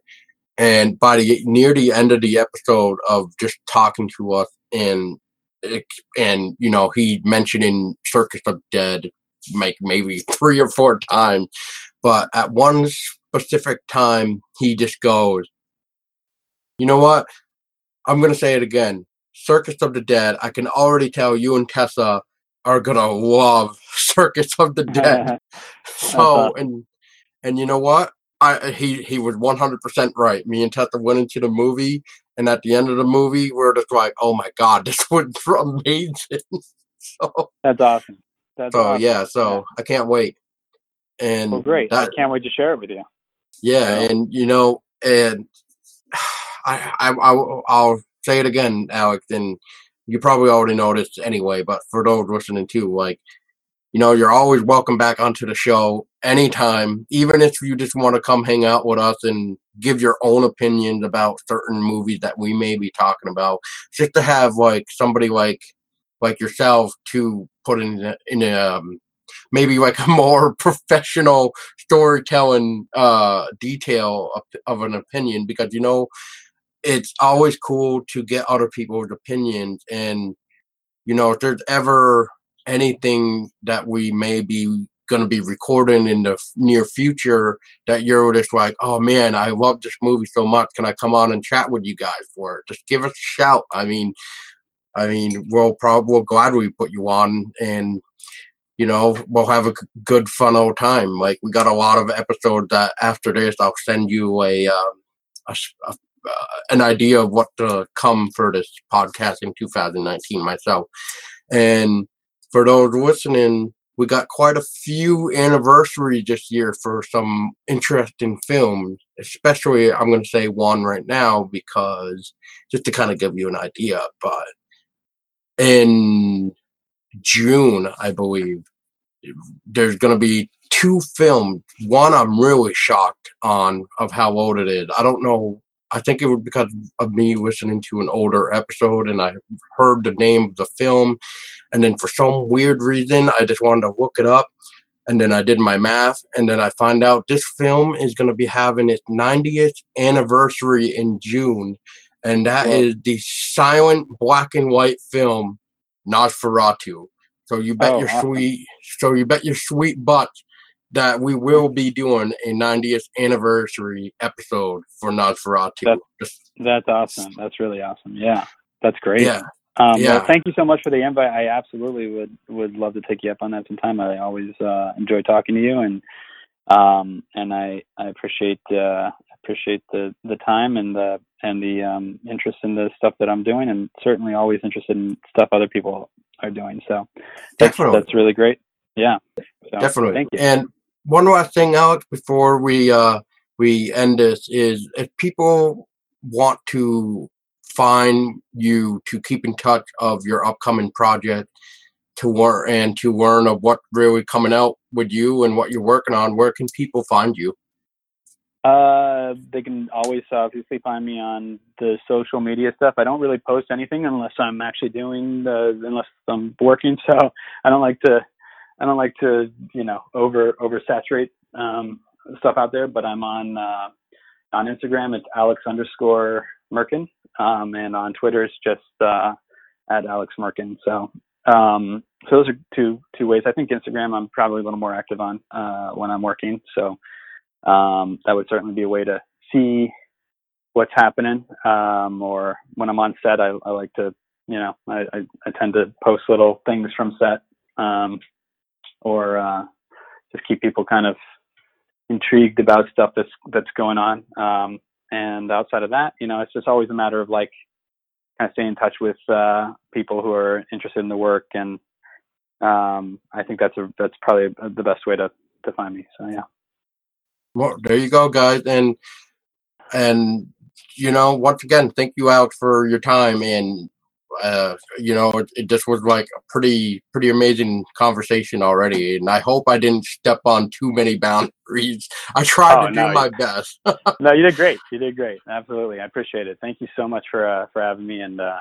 And by the near the end of the episode of just talking to us and and you know he mentioned in Circus of the Dead like maybe three or four times, but at one specific time he just goes, you know what? I'm gonna say it again. Circus of the Dead. I can already tell you and Tessa are gonna love Circus of the Dead. so awesome. and and you know what? I he he was 100 percent right. Me and Tessa went into the movie, and at the end of the movie, we are just like, "Oh my god, this was amazing!" so That's awesome. That's so awesome. yeah, so I can't wait. And Well, great. that- I can't wait to share it with you. Yeah, Yeah. and you know, and I, I, I, I'll say it again, Alex, and you probably already noticed anyway. But for those listening too, like, you know, you're always welcome back onto the show anytime, even if you just want to come hang out with us and give your own opinions about certain movies that we may be talking about. Just to have like somebody like like yourself to put in in a, um, maybe like a more professional storytelling uh detail of, of an opinion because you know it's always cool to get other people's opinions and you know if there's ever anything that we may be going to be recording in the near future that you're just like oh man i love this movie so much. Can i come on and chat with you guys for it? Just give us a shout. I mean i mean we'll probably we'll gladly put you on and you know, we'll have a good fun old time. Like we got a lot of episodes that after this, I'll send you a, um, a, a- uh, Uh, an idea of what to come for this podcast in 2019 myself. And for those listening, we got quite a few anniversaries this year for some interesting films. Especially, I'm going to say one right now because just to kind of give you an idea. But in June, I believe, there's going to be two films. One I'm really shocked on of how old it is. I don't know. I think it was because of me listening to an older episode and I heard the name of the film. And then for some weird reason, I just wanted to look it up. And then I did my math. And then I find out this film is going to be having its 90th anniversary in June. And that Wow. is the silent black and white film Nosferatu. So you bet Oh, your sweet, so you bet your sweet butt that we will be doing a 90th anniversary episode for Nosferatu. That- Just- That's awesome. That's really awesome. Yeah, that's great. yeah, Um, Yeah. Well, thank you so much for the invite. I absolutely would would love to take you up on that sometime. I always uh, enjoy talking to you, and um, and I I appreciate uh, appreciate the the time and the and the um, interest in the stuff that I'm doing, and certainly always interested in stuff other people are doing. So that's definitely. that's really great. Yeah, so, Definitely. Thank you. And one last thing, Alex, before we uh we end this is if people want to find you to keep in touch of your upcoming project to learn and to learn of what really coming out with you and what you're working on, where can people find you? Uh, they can always obviously find me on the social media stuff. I don't really post anything unless I'm actually doing the unless I'm working. So I don't like to I don't like to you know over oversaturate um, stuff out there. But I'm on uh, on Instagram. It's Alex underscore Merkin, um, and on Twitter it's just uh, at Alex Merkin. So um, so those are two two ways. I think Instagram I'm probably a little more active on uh, when I'm working. So um, that would certainly be a way to see what's happening. Um, or when I'm on set, I, I like to, you know, I, I, I tend to post little things from set, um, or uh, just keep people kind of intrigued about stuff that's that's going on. Um, and outside of that, you know, it's just always a matter of like kind of staying in touch with uh, people who are interested in the work, and um, I think that's a that's probably the best way to to find me. So yeah. Well, there you go, guys, and and you know, once again, thank you, out for your time. And uh, you know, it, it just was like a pretty pretty amazing conversation already, and I hope I didn't step on too many boundaries. I tried Oh, to do my you- best. no, you did great. You did great. Absolutely, I appreciate it. Thank you so much for uh, for having me. And uh,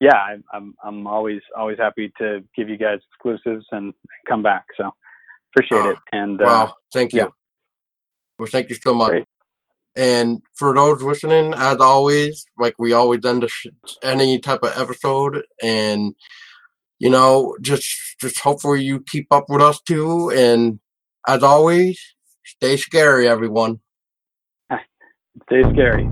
yeah, I, I'm I'm always always happy to give you guys exclusives and come back. So appreciate Oh, it. And uh, Wow, thank you. yeah. Well, thank you so much. Great. And for those listening, as always, like we always end sh- any type of episode, and you know, just just hopefully you keep up with us too. And as always, stay scary, everyone. stay scary.